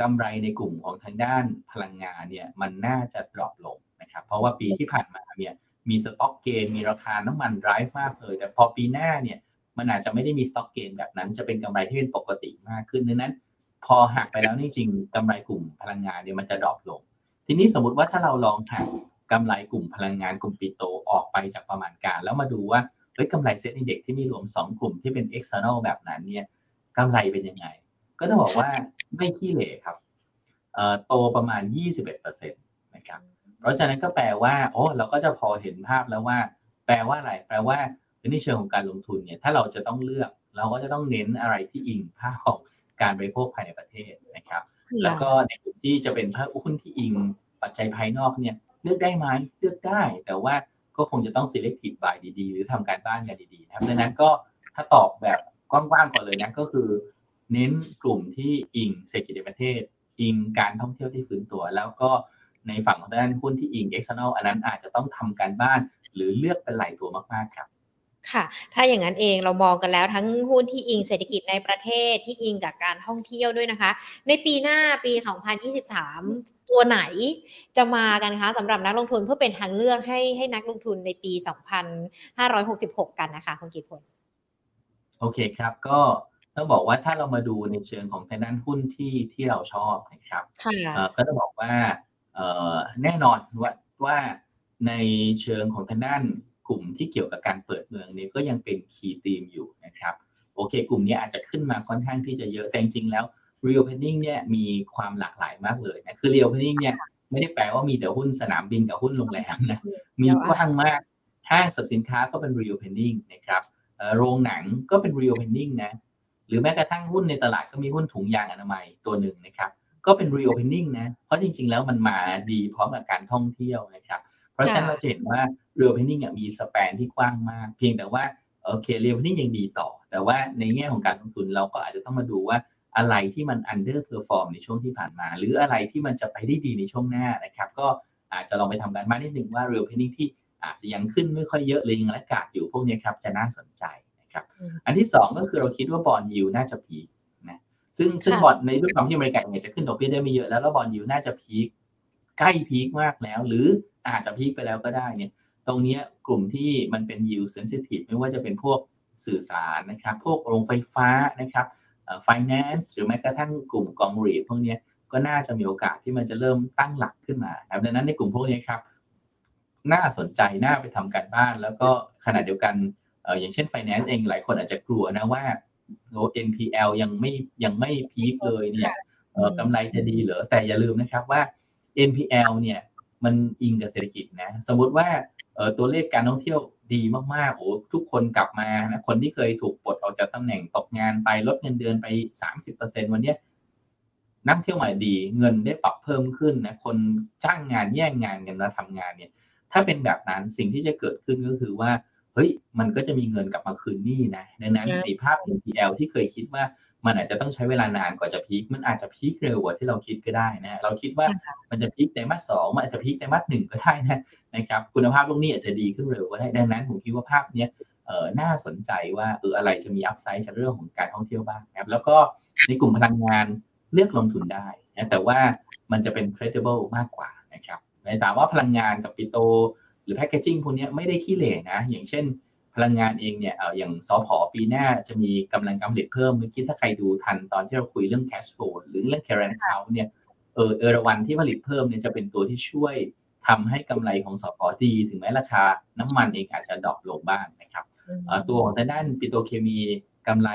กำไรในกลุ่มของทางด้านพลังงานเนี่ยมันน่าจะ drop ลงนะครับ เพราะว่าปีที่ผ่านมาเนี่ยมี stock gain มีราคาน้ำมัน rise มากเลย แต่พอปีหน้าเนี่ยมันอาจจะไม่ได้มี stock gain แบบนั้นจะเป็นกำไรที่เป็นปกติมากขึ้นดังนั้น พอหักไปแล้วนี่จริงกำไรกลุ่มพลังงานเนี่ยมันจะ drop ลง ทีนี้สมมติว่าถ้าเราลองหักกำไรกลุ่มพลังงานกลุ่มปิโตรออกไปจากประมาณการ แล้วมาดูว่าเฮ้ยกำไร SET Index ที่ไม่รวม 2 กลุ่มที่เป็น external แบบนั้นเนี่ยกำไรเป็นยังไง ก็ต้องบอกว่าไม่ขี้เหร่ครับโตประมาณ 21%นะครับเพราะฉะนั้นก็แปลว่าโอ้เราก็จะพอเห็นภาพแล้วว่า แปลว่าอะไร แปลว่าในเชิงของการลงทุนเนี่ยถ้าเราจะต้องเลือก เราก็จะต้องเน้นอะไรที่อิงภาพของการบริโภคภายในประเทศนะครับ แล้วก็ในกลุ่มที่จะเป็นภาพหุ้นที่อิงปัจจัยภายนอกเนี่ยเลือกได้ไหมเลือกได้ แต่ว่าก็คงจะต้อง selective buy ดีๆ หรือทำการบ้านกันดีๆนะครับดังนั้นก็ถ้าตอบแบบกว้างๆก่อนเลยนะก็คือ เน้นกลุ่มที่อิงเศรษฐกิจในประเทศ อิงการท่องเที่ยวที่ฟื้นตัว แล้วก็ในฝั่งของด้านหุ้นที่อิง external อันนั้นอาจจะต้องทำการบ้าน หรือเลือกเป็นหลายตัวมากๆครับ ค่ะ ถ้าอย่างนั้นเองเรามองกันแล้วทั้งหุ้นที่อิงเศรษฐกิจในประเทศที่อิงกับการท่องเที่ยวด้วยนะคะ ในปีหน้าปี 2023ตัวไหนจะมากันคะสำหรับนักลงทุนเพื่อเป็นทางเลือกให้ให้นักลงทุนในปี 2566 กันนะคะคุณกิตพลโอเคครับก็ต้องบอกว่าถ้าเรามาดูในเชิงของทางด้านหุ้นที่ที่เราชอบนะครับก็ต้องบอกว่าแน่นอนว่าว่าในเชิงของทางด้าน กลุ่มที่เกี่ยวกับการเปิดเมืองนี้ก็ยังเป็นคีย์ธีมอยู่นะครับโอเค กลุ่มนี้อาจจะขึ้นมาค่อนข้างที่จะเยอะแต่จริงๆแล้ว reopening เนี่ยมีความหลากหลายมากเลยนะคือ reopening เนี่ยไม่ได้แปลว่ามีแต่หุ้นสนามบินกับหุ้นโรงแรมนะมีกว้างมากห้างสรรพสินค้าก็เป็น reopening นะครับเอ่อโรงหนังก็เป็น reopening นะหรือแม้กระทั่งหุ้นในตลาดก็มีหุ้นถุงยางอนามัยตัวหนึ่งนะครับ ก็เป็น reopening นะเพราะจริงๆแล้วมันมาดีพร้อมกับการท่องเที่ยวนะครับ เพราะฉะนั้นค่ะเราจะเห็นว่า reopening อะมีสแปนที่กว้างมาก เพียงแต่ว่าโอเค reopening ยังดีต่อ แต่ว่าในแง่ของการลงทุนเราก็อาจจะต้องมาดูว่าอะไรที่มัน underperform ในช่วงที่ผ่านมา หรืออะไรที่มันจะไปได้ดีในช่วงหน้านะครับ ก็อาจจะลองไปทำการบ้านนิดนึงว่า reopening ที่อาจจะยังขึ้นไม่ค่อยเยอะหรือยังระกาดอยู่พวกนี้ครับจะน่าสนใจนะครับอืมอันที่สองก็คือเราคิดว่าบอลยิวน่าจะพีคนะซึ่งซึ่งค่ะบอลในด้วยความที่อเมริกาเนี่ยจะขึ้นดอกเบี้ยได้ไม่เยอะแล้วแล้วบอลยิวน่าจะพีคใกล้พีคมากแล้ว หรืออาจจะพีคไปแล้วก็ได้เนี่ยตรงนี้กลุ่มที่มันเป็น yield sensitive ไม่ว่าจะเป็นพวกสื่อสารนะครับ พวกโรงไฟฟ้านะครับ finance หรือแม้กระทั่งกลุ่มกองรีดพวกนี้ก็น่าจะมีโอกาสที่มันจะเริ่มตั้งหลักขึ้นมาดังนั้นในกลุ่มพวกนี้ครับน่าสนใจน่าไปทำการบ้าน แล้วก็ขณะเดียวกันอย่างเช่น finance เองหลายคนอาจจะกลัวนะว่าโอ้ NPL ยังไม่ยังไม่พีคเลยเนี่ยกำไรจะดีเหรอแต่อย่าลืมนะครับว่า NPL เนี่ย มันอิงกับเศรษฐกิจนะ สมมุติว่าเอ่อตัวเลขการท่องเที่ยวดีมากๆโอ้ทุกคนกลับมานะคนที่เคยถูกปลดออกจากตำแหน่งตกงานไปลดเงินเดือนไป 30%วันเนี้ยนักเที่ยวใหม่ดี เงินได้ปรับเพิ่มขึ้นนะคนจ้างงานแย่งงานกันมาทำงานเนี่ย ถ้าเป็นแบบนั้นสิ่งที่จะเกิดขึ้นก็คือว่าเฮ้ยมันก็จะมีเงินกลับมาคืนหนี้นะดังนั้นครับไอ้ภาพ NPL ที่เคยคิดว่า มันอาจจะต้องใช้เวลานานกว่าจะพีค มันอาจจะพีคเร็วกว่าที่เราคิดก็ได้นะ เราคิดว่ามันจะพีคไตรมาสสองมันอาจจะพีคไตรมาสหนึ่งก็ได้นะนะครับ คุณภาพลูกหนี้อาจจะดีขึ้นเร็วก็ได้ ดังนั้นผมคิดว่าภาพเนี้ยเออน่าสนใจว่าเอออะไรจะมีอัพไซด์จากเรื่องของการท่องเที่ยวบ้างนะครับ แล้วก็ในกลุ่มพลังงานเลือกลงทุนได้นะแต่ว่ามันจะเป็น tradable มากกว่านะครับในถามว่าพลังงานกับปิโตรหรือ packaging พวกเนี้ยไม่ได้ขี้เหร่นะ อย่างเช่น พลังงานเองเนี่ยเอออย่างสอพอปีหน้าจะมีกำลังการผลิตเพิ่มเมื่อกี้ถ้าใครดูทันตอนที่เราคุยเรื่อง cash flow หรือเรื่อง current account เนี่ยเออเอราวันที่ผลิตเพิ่มเนี่ยจะเป็นตัวที่ช่วยทำให้กำไรของสอพอดีถึงแม้ราคาน้ำมันเองอาจจะ drop ลงบ้างนะครับเอ่อตัวของทางด้านปิโตรเคมีกำไร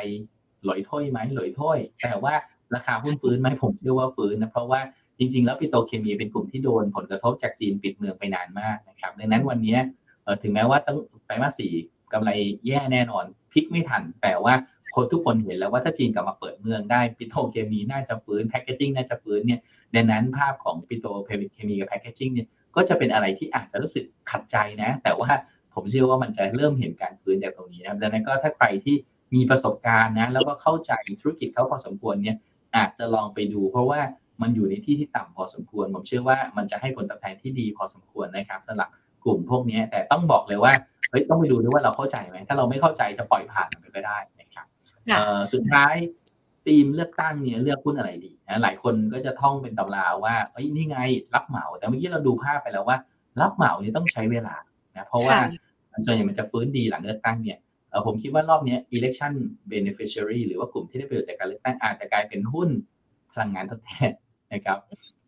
หลอยถ้วยไหมหลอยถ้วยแต่ว่าราคาหุ้นฟื้นไหมผมเชื่อว่าฟื้นนะเพราะว่าจริงๆ แล้วปิโตรเคมีเป็นกลุ่มที่โดนผลกระทบจากจีนปิดเมืองไปนานมากนะครับดังนั้นวันเนี้ยเอ่อถึงแม้ว่าต้องไตรมาสสี่ กำไรแย่แน่นอนพลิกไม่ทัน แต่ว่าคนทุกคนเห็นแล้วว่าถ้าจีนกลับมาเปิดเมืองได้ปิโตรเคมีน่าจะฟื้น packaging น่าจะฟื้นเนี่ยดังนั้นภาพของปิโตรเคมีกับ packaging เนี่ยก็จะเป็นอะไรที่อาจจะรู้สึกขัดใจนะ แต่ว่าผมเชื่อว่ามันจะเริ่มเห็นการฟื้นจากตรงนี้นะดังนั้นก็ถ้าใครที่มีประสบการณ์นะแล้วก็เข้าใจธุรกิจเขาพอสมควรเนี่ยอาจจะลองไปดู เพราะว่ามันอยู่ในที่ที่ต่ำพอสมควร ผมเชื่อว่ามันจะให้ผลตอบแทนที่ดีพอสมควรนะครับสำหรับกลุ่มพวกนี้แต่ต้องบอกเลยว่า เฮ้ยต้องไปดูด้วยว่าเราเข้าใจไหมถ้าเราไม่เข้าใจจะปล่อยผ่านมันไปก็ได้นะครับค่ะเอ่อสุดท้ายทีมเลือกตั้งเนี่ยเลือกหุ้นอะไรดีนะหลายคนก็จะท่องเป็นตำราว่าเอ้ยนี่ไงรับเหมา แต่เมื่อกี้เราดูภาพไปแล้วว่า รับเหมาเนี่ยต้องใช้เวลานะเพราะว่าค่ะส่วนใหญ่มันจะฟื้นดีหลังเลือกตั้งเนี่ยเอ่อผมคิดว่ารอบเนี้ย election beneficiary หรือว่ากลุ่มที่ได้ประโยชน์จากการเลือกตั้งอาจจะกลายเป็นหุ้นพลังงานทดแทนนะครับ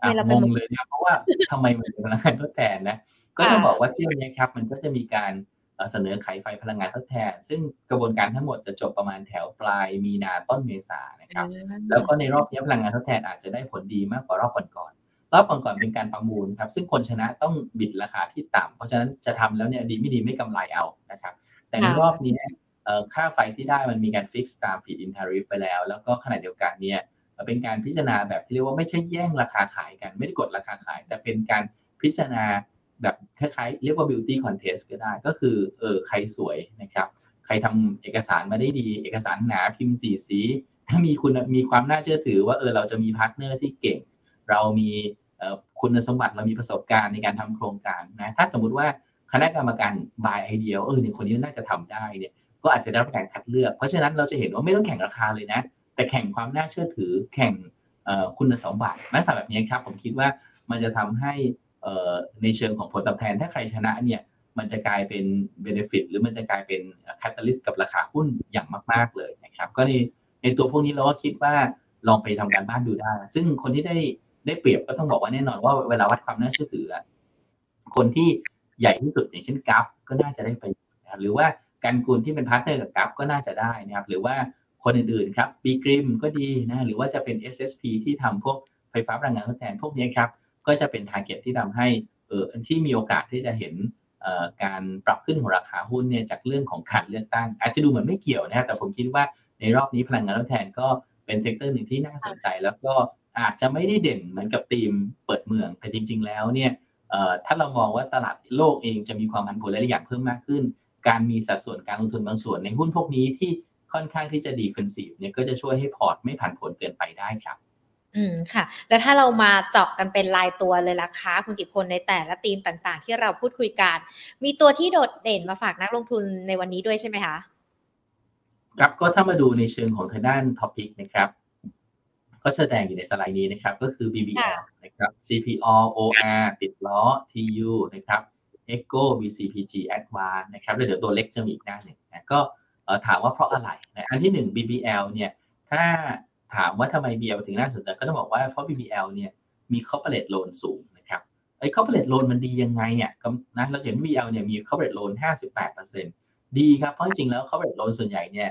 อะไม่เรางเป็นงเลยนะเพราะว่าทำไมมันเป็นพลังงานทดแทนนะก็ต้องบอกว่าเที่ยวนี้ครับมันก็จะมีการ เอ่อเสนอขายไฟพลังงานทดแทน ซึ่งกระบวนการทั้งหมดจะจบประมาณแถวปลายมีนาต้นเมษานะครับ แล้วก็ในรอบนี้พลังงานทดแทนอาจจะได้ผลดีมากกว่ารอบก่อนๆรอบก่อนๆเป็นการประมูลครับ ซึ่งคนชนะต้องบิดราคาที่ต่ำเพราะฉะนั้นจะทำแล้วเนี่ยดีไม่ดีไม่กำไรเอานะครับ แต่ในค่ะรอบนี้เอ่อค่าไฟที่ได้มันมีการ fix ตาม feed-in tariff ไปแล้ว แล้วก็ขณะเดียวกันเนี่ยเอ่อเป็นการพิจารณาแบบที่เรียกว่าไม่ใช่แย่งราคาขายกัน ไม่ได้กดราคาขาย แต่เป็นการพิจารณา แบบคล้ายๆเรียกว่า beauty contest ก็ได้ ก็คือเออใครสวยนะครับ ใครทำเอกสารมาได้ดี เอกสารหนาพิมพ์สีสี ถ้ามีคุณมีความน่าเชื่อถือว่าเออเราจะมี partner ที่เก่ง เรามีคุณสมบัติเรามีประสบการณ์ในการทำโครงการนะ ถ้าสมมุติว่าคณะกรรมการ buy idea เออเนี่ยคนนี้น่าจะทำได้เนี่ยก็อาจจะได้รับการคัดเลือก เพราะฉะนั้นเราจะเห็นว่าไม่ต้องแข่งราคาเลยนะ แต่แข่งความน่าเชื่อถือแข่งคุณสมบัติลักษณะแบบนี้ครับ ผมคิดว่ามันจะทำให้ ในเชิงของผลตอบแทนถ้าใครชนะเนี่ยมันจะกลายเป็น benefit หรือมันจะกลายเป็น catalyst กับราคาหุ้นอย่างมาก ๆเลยนะครับ ก็ในในตัวพวกนี้เราก็คิดว่าลองไปทำการบ้านดูได้ ซึ่งคนที่ได้ได้เปรียบก็ต้องบอกว่าแน่นอนว่าเวลาวัดความน่าเชื่อถือ คนที่ใหญ่ที่สุดอย่างเช่น GULF ก็น่าจะได้ไปนะครับหรือว่ากันกุลที่เป็น partner กับ GULF ก็น่าจะได้นะครับหรือว่าคนอื่นๆครับบีกริมก็ดีนะหรือว่าจะเป็น SSP ที่ทำพวกไฟฟ้าพลังงานทดแทนพวกนี้ครับ ก็จะเป็น target ที่ทำให้เออที่มีโอกาสที่จะเห็นการปรับขึ้นของราคาหุ้นเนี่ยจากเรื่องของการเลือกตั้ง อาจจะดูเหมือนไม่เกี่ยวนะแต่ผมคิดว่าในรอบนี้พลังงานทดแทนก็เป็น sector หนึ่งที่น่าสนใจ แล้วก็อาจจะไม่ได้เด่นเหมือนกับธีมเปิดเมืองแต่จริง ๆ แล้วเนี่ยถ้าเรามองว่าตลาดโลกเองจะมีความผันผวนหลายอย่างเพิ่มมากขึ้น การมีสัดส่วนการลงทุนบางส่วนในหุ้นพวกนี้ที่ค่อนข้างที่จะ defensive เนี่ยก็จะช่วยให้พอร์ตไม่ผันผวนเกินไปได้ครับ อืมค่ะ แล้วถ้าเรามาเจาะกันเป็นรายตัวเลยล่ะคะคุณกิพลในแต่ละธีมต่างๆ ที่เราพูดคุยกัน มีตัวที่โดดเด่นมาฝากนักลงทุนในวันนี้ด้วยใช่ไหมคะครับก็ถ้ามาดูในเชิงของทางด้านท็อปิกนะครับ ก็แสดงอยู่ในสไลด์นี้นะครับ ก็คือ BBL นะครับ CPO OR ติดล้อ TU นะครับ Echo VCPG Advance นะครับแล้วเดี๋ยวตัวเล็กจะมีอีกหน้าหนึ่งนะก็ถามว่าเพราะอะไรนะอันที่หนึ่ง BBL เนี่ยถ้า ถามว่าทำไม BBL ถึงน่าสนใจก็ต้องบอกว่าเพราะ BBL เนี่ยมี corporate loan สูงนะครับไอ้ corporate loan มันดียังไงอะนะเราเห็น BBL เนี่ยมี corporate loan 58%ดีครับเพราะจริงแล้ว corporate loan ส่วนใหญ่เนี่ย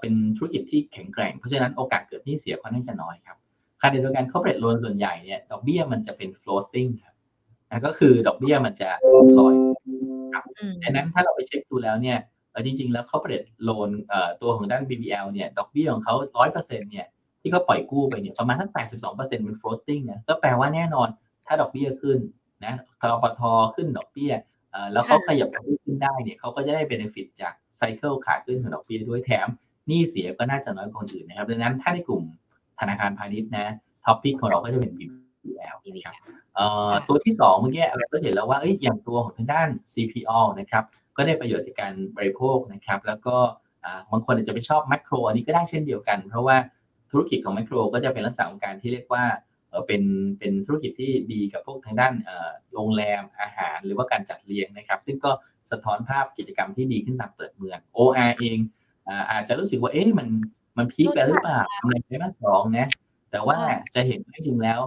เป็นธุรกิจที่แข็งแกร่ง เพราะฉะนั้นโอกาสเกิดหนี้เสียค่อนข้างจะน้อยครับขณะเดียวกัน corporate loan ส่วนใหญ่เนี่ยดอกเบี้ยมันจะเป็น floating ครับก็คือดอกเบี้ยมันจะลอยครับดังนั้นถ้าเราไปเช็คดูแล้วเนี่ยจริง ๆ แล้ว corporate loan ตัวของด้าน BBL เนี่ยดอกเบี้ยของเขาร้อยเปอร์เซ็นต์เนี่ย ที่เขาปล่อยกู้ไปเนี่ยประมาณทั้งแปดสิบสองเปอร์เซ็นต์เป็น floating เนี่ยก็แปลว่าแน่นอนถ้าดอกเบี้ยขึ้นนะธปทขึ้นดอกเบี้ยแล้วเขาขยับดอกเบี้ยขึ้นได้เนี่ยเขาก็จะได้ benefit จาก cycle ขาขึ้นของดอกเบี้ยด้วยแถมหนี้เสียก็น่าจะน้อยกว่าคนอื่นนะครับดังนั้นถ้าในกลุ่มธนาคารพาณิชย์นะ top pick ของเราก็จะเป็น BBL ครับตัวที่2เมื่อกี้เราก็เห็นแล้วว่าอย่างตัวของทางด้าน CPO นะครับก็ได้ประโยชน์จากการบริโภคนะครับ แล้วก็บางคนอาจจะไปชอบแมคโครอันนี้ก็ได้เช่นเดียวกัน เพราะว่า ธุรกิจของแมคโครก็จะเป็นลักษณะของการที่เรียกว่าเป็นเป็นธุรกิจที่ดีกับพวกทางด้านโรงแรมอาหาร หรือว่าการจัดเลี้ยงนะครับ ซึ่งก็สะท้อนภาพกิจกรรมที่ดีขึ้นตามเปิดเมือง OR เองอาจจะรู้สึกว่าเอ๊ะมันมันพีคไปหรือเปล่าทำอะไรไ้มาสองนะแต่ว่าจะเห็นจริงแล้ว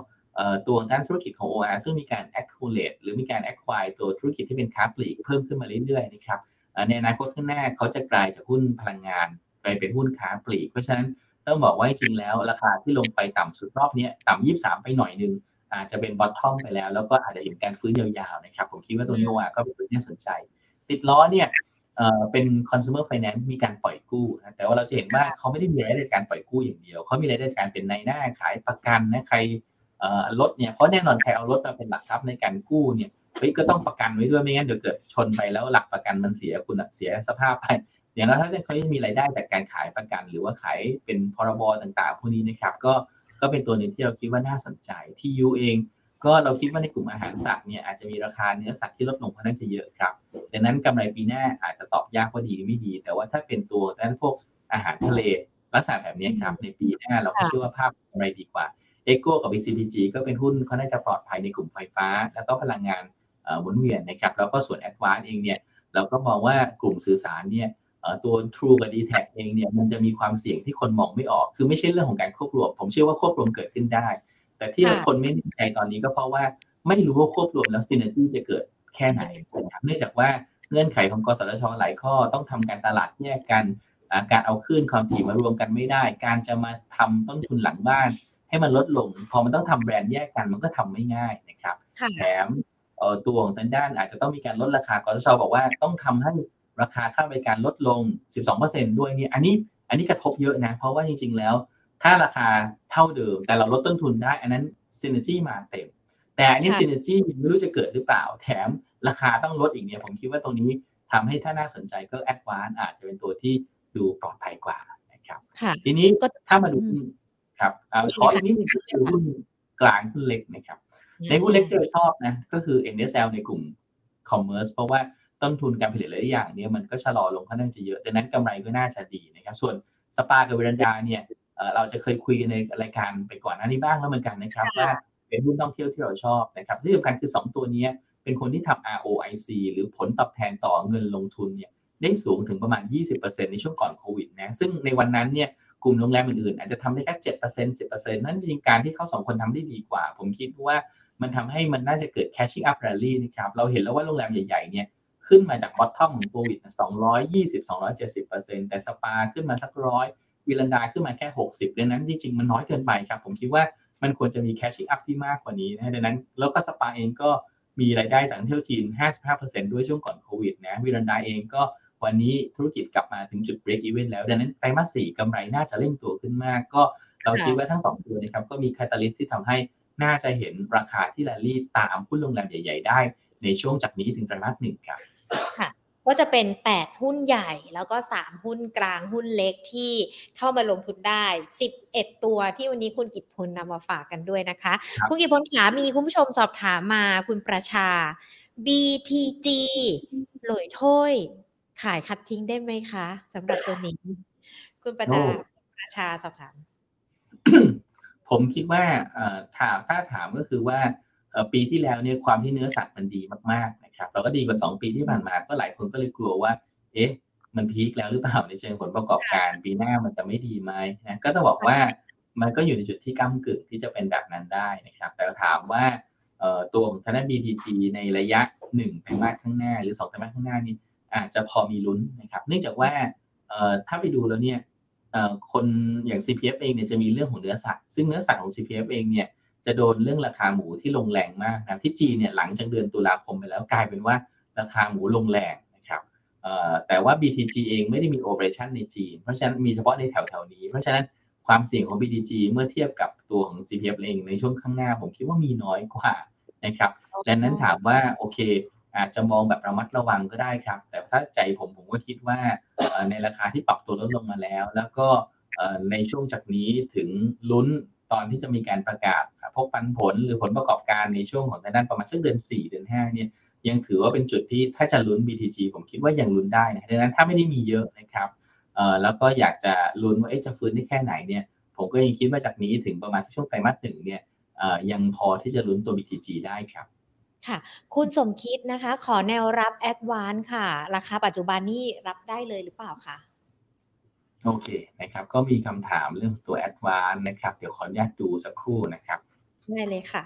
ตัวด้านธุรกิจของ OR ซึ่งมีการ accumulate หรือมีการ acquire ตัวธุรกิจที่เป็นค้าปลีกเพิ่มขึ้นมาเรื่อยๆนะครับในอนาคตข้างหน้าเขาจะกลายจากหุ้นพลังงานไปเป็นหุ้นค้าปลีก เพราะฉะนั้น ต้องบอกว่าจริงแล้ว ราคาที่ลงไปต่ำสุดรอบนี้ต่ำยี่สามไปหน่อยนึงอาจจะเป็นบอททอมไปแล้ว แล้วก็อาจจะเห็นการฟื้นยาวๆนะครับผมคิดว่าตัวนี้ว่าก็เป็นตัวที่น่าสนใจ ติดล้อเนี่ยเป็น consumer finance มีการปล่อยกู้นะแต่ว่าเราจะเห็นว่าเขาไม่ได้มีรายได้การปล่อยกู้อย่างเดียว เขามีรายได้การเป็นในหน้าขายประกันนะใครรถเนี่ยเพราะแน่นอนใครเอารถมาเป็นหลักทรัพย์ในการกู้เนี่ยเฮ้ยก็ต้องประกันไว้ด้วยไม่งั้นเดี๋ยวเกิดชนไปแล้วหลักประกันมันเสียคุณเสียสภาพไป อย่างนั้นถ้าเขาจะมีรายได้จากการขายประกัน หรือว่าขายเป็นพรบต่างๆพวกนี้นะครับ ก็ก็เป็นตัวหนึ่งที่เราคิดว่าน่าสนใจที่ยูเอง ก็เราคิดว่าในกลุ่มอาหารสัตว์เนี่ยอาจจะมีราคาเนื้อสัตว์ที่ลดลงค่อนข้างจะเยอะครับดังนั้นกำไรปีหน้าอาจจะตอบยากว่าดีหรือไม่ดี แต่ว่าถ้าเป็นตัวด้านพวกอาหารทะเลลักษณะแบบนี้ครับในปีหน้าเราก็เชื่อว่าภาพกำไรดีกว่าเอโก้กับ BCPG ก็เป็นหุ้นเขาน่าจะปลอดภัยในกลุ่มไฟฟ้า แล้วก็พลังงานหมุนเวียนนะครับแล้วก็ส่วน a d v a n c e เองเนี่ยเราก็มองว่ากลุ่มสื่อสารเนี่ย ตัว True กับ d t แทเองเนี่ยมันจะมีความเสี่ยงที่คนมองไม่ออก คือไม่ใช่เรื่องของการควบรวม ผมเชื่อว่าควบรวมเกิดขึ้นได้ แต่ที่คนไม่แน่ใจตอนนี้ก็เพราะว่าไม่รู้ว่าควบรวมแล้วซีเนจี้จะเกิดแค่ไหนเนื่องจากว่าเงื่อนไขของกสทชหลายข้อต้องทำการตลาดแยกกันการเอาคลื่นความถี่มารวมกันไม่ได้ การจะมาทำต้นทุนหลังบ้าน ให้มันลดลง พอมันต้องทำแบรนด์แยกกันมันก็ทำไม่ง่ายนะครับ แถมตัวของทางด้านอาจจะต้องมีการลดราคากสทชบอกว่าต้องทำให้ ราคาค่าบริการลดลง 12%ด้วยเนี่ยอันนี้อันนี้กระทบเยอะนะ เพราะว่าจริง ๆ แล้ว ถ้าราคาเท่าเดิม แต่เราลดต้นทุนได้ อันนั้นซินเนจี้มาเต็ม แต่อันนี้ซินเนจี้ไม่รู้จะเกิดหรือเปล่า แถมราคาต้องลดอีกเนี่ยผมคิดว่าตรงนี้ทำให้ถ้าน่าสนใจก็แอดวานอาจจะเป็นตัวที่ดูปลอดภัยกว่านะครับทีนี้ถ้ามาดูครับขออีกนิดนึงคือหุ้นกลางหุ้นเล็กนะครับในหุ้นเล็กที่เราชอบนะก็คือ NSL ในกลุ่มคอมเมอร์สเพราะว่า ต้นทุนการผลิตหลายอย่างเนี่ยมันก็ชะลอลงค่อนข้างจะเยอะดังนั้นกำไรก็น่าจะดีนะครับส่วนสปากับเวรันดาเนี่ยเราจะเคยคุยกันในรายการไปก่อนหน้านี้บ้างแล้วเหมือนกันนะครับว่าเป็นหุ้นท่องเที่ยวที่เราชอบนะครับที่สำคัญคือ 2 ตัวนี้เป็นคนที่ทำ ROIC หรือผลตอบแทนต่อเงินลงทุนเนี่ยได้สูงถึงประมาณ 20%ในช่วงก่อนโควิดนะซึ่งในวันนั้นเนี่ยกลุ่มโรงแรมอื่นๆอาจจะทำได้แค่7% 10%นั่นจริงการที่เขาสองคนทำได้ดีกว่า ผมคิดว่ามันทำให้มันน่าจะเกิด catching up rally นะครับ เราเห็นแล้วว่าโรงแรมใหญ่ๆเนี่ย ขึ้นมาจากบอททอมของโควิด220 270แต่สปาขึ้นมาสักร้อยวิลันดาขึ้นมาแค่60ดังนั้นจริงๆมันน้อยเกินไปครับ ผมคิดว่ามันควรจะมีแคชชิ่งอัพที่มากกว่านี้นะดังนั้นแล้วก็สปาเองก็มีรายได้จากเที่ยวจีน 55%ด้วยช่วงก่อนโควิดนะวิรันดาเองก็วันนี้ธุรกิจกลับมาถึงจุด break even แล้ว ดังนั้นไตรมาสสี่กำไรน่าจะเร่งตัวขึ้นมาก ก็เราคิดว่าทั้งสองตัวนะครับก็มีคาตาลิสที่ทำให้น่าจะเห็นราคาที่แรลลี่ตามหุ้นโรงแรมใหญ่ ๆ ได้ ในช่วงจากนี้ถึงไตรมาสหนึ่งครับ ค่ะก็จะเป็น 8 หุ้นใหญ่แล้วก็ 3 หุ้นกลางหุ้นเล็กที่เข้ามาลงทุนได้ 11 ตัวที่วันนี้คุณกิตพลนำมาฝากกันด้วยนะคะครับคุณกิตพลขามีคุณผู้ชมสอบถามมาคุณประชา BTG หลอยถ้วยขายคัดทิ้งได้ไหมคะสำหรับตัวนี้ คุณประชาโอ้ประชาสอบถาม ผมคิดว่าเอ่อถามถ้าถามก็คือว่าเอ่อปีที่แล้วเนี่ยความที่เนื้อสัตว์มันดีมากๆ นะครับเราก็ดีกว่า 2 ปีที่ผ่านมาก็หลายคนก็เลยกลัวว่า เอ๊ะ มันพีคแล้วหรือเปล่าในเชิงผลประกอบการปีหน้ามันจะไม่ดีไหมนะก็ต้องบอกว่ามันก็อยู่ในจุดที่ก้ากึ่งที่จะเป็นแบบนั้นได้นะครับ แต่ถามว่าเอ่อตัวของทางด้าน BTG ในระยะ1ไตรมาสข้างหน้า หรือ2ไตรมาสข้างหน้านี่อาจจะพอมีลุ้นนะครับ เนื่องจากว่าเอ่อถ้าไปดูแล้วเนี่ยเอ่อคนอย่าง CPF เองเนี่ยจะมีเรื่องของเนื้อสัตว์ซึ่งเนื้อสัตว์ของ CPF เองเนี่ย จะโดนเรื่องราคาหมูที่ลงแรงมากนะที่จีนเนี่ยหลังจากเดือนตุลาคมไปแล้วกลายเป็นว่าราคาหมูลงแรงนะครับเอ่อแต่ว่า BTG เองไม่ได้มีโอเปอเรชันในจีน เพราะฉะนั้นมีเฉพาะในแถวๆนี้ เพราะฉะนั้นความเสี่ยงของ BTG เมื่อเทียบกับตัวของ CPF เองในช่วงข้างหน้าผมคิดว่ามีน้อยกว่านะครับดังนั้นถามว่าโอเค อาจจะมองแบบระมัดระวังก็ได้ครับ แต่ถ้าใจผมผมก็คิดว่าเอ่อในราคาที่ปรับตัวลดลงมาแล้ว แล้วก็เอ่อในช่วงจากนี้ถึงลุ้น ตอนที่จะมีการประกาศพบปันผลหรือผลประกอบการในช่วงของทางด้านประมาณสักเดือน 4 เดือน 5 เนี่ยยังถือว่าเป็นจุดที่ถ้าจะลุ้น BTG ผมคิดว่ายังลุ้นได้นะดังนั้นถ้าไม่ได้มีเยอะนะครับเอ่อแล้วก็อยากจะลุ้นว่าจะฟื้นได้แค่ไหนเนี่ยผมก็ยังคิดว่าจากนี้ถึงประมาณสักช่วงไตรมาสหนึ่งเนี่ยเอ่อยังพอที่จะลุ้นตัว BTG ได้ครับค่ะ คุณสมคิดนะคะ ขอแนวรับแอดวานค่ะ ราคาปัจจุบันนี่รับได้เลยหรือเปล่าคะ โอเคนะครับ ก็มีคำถามเรื่องตัว a d v a n c e นะครับ เดี๋ยวขออนุญาตดูสักครู่นะครับ ได้เลยค่ะ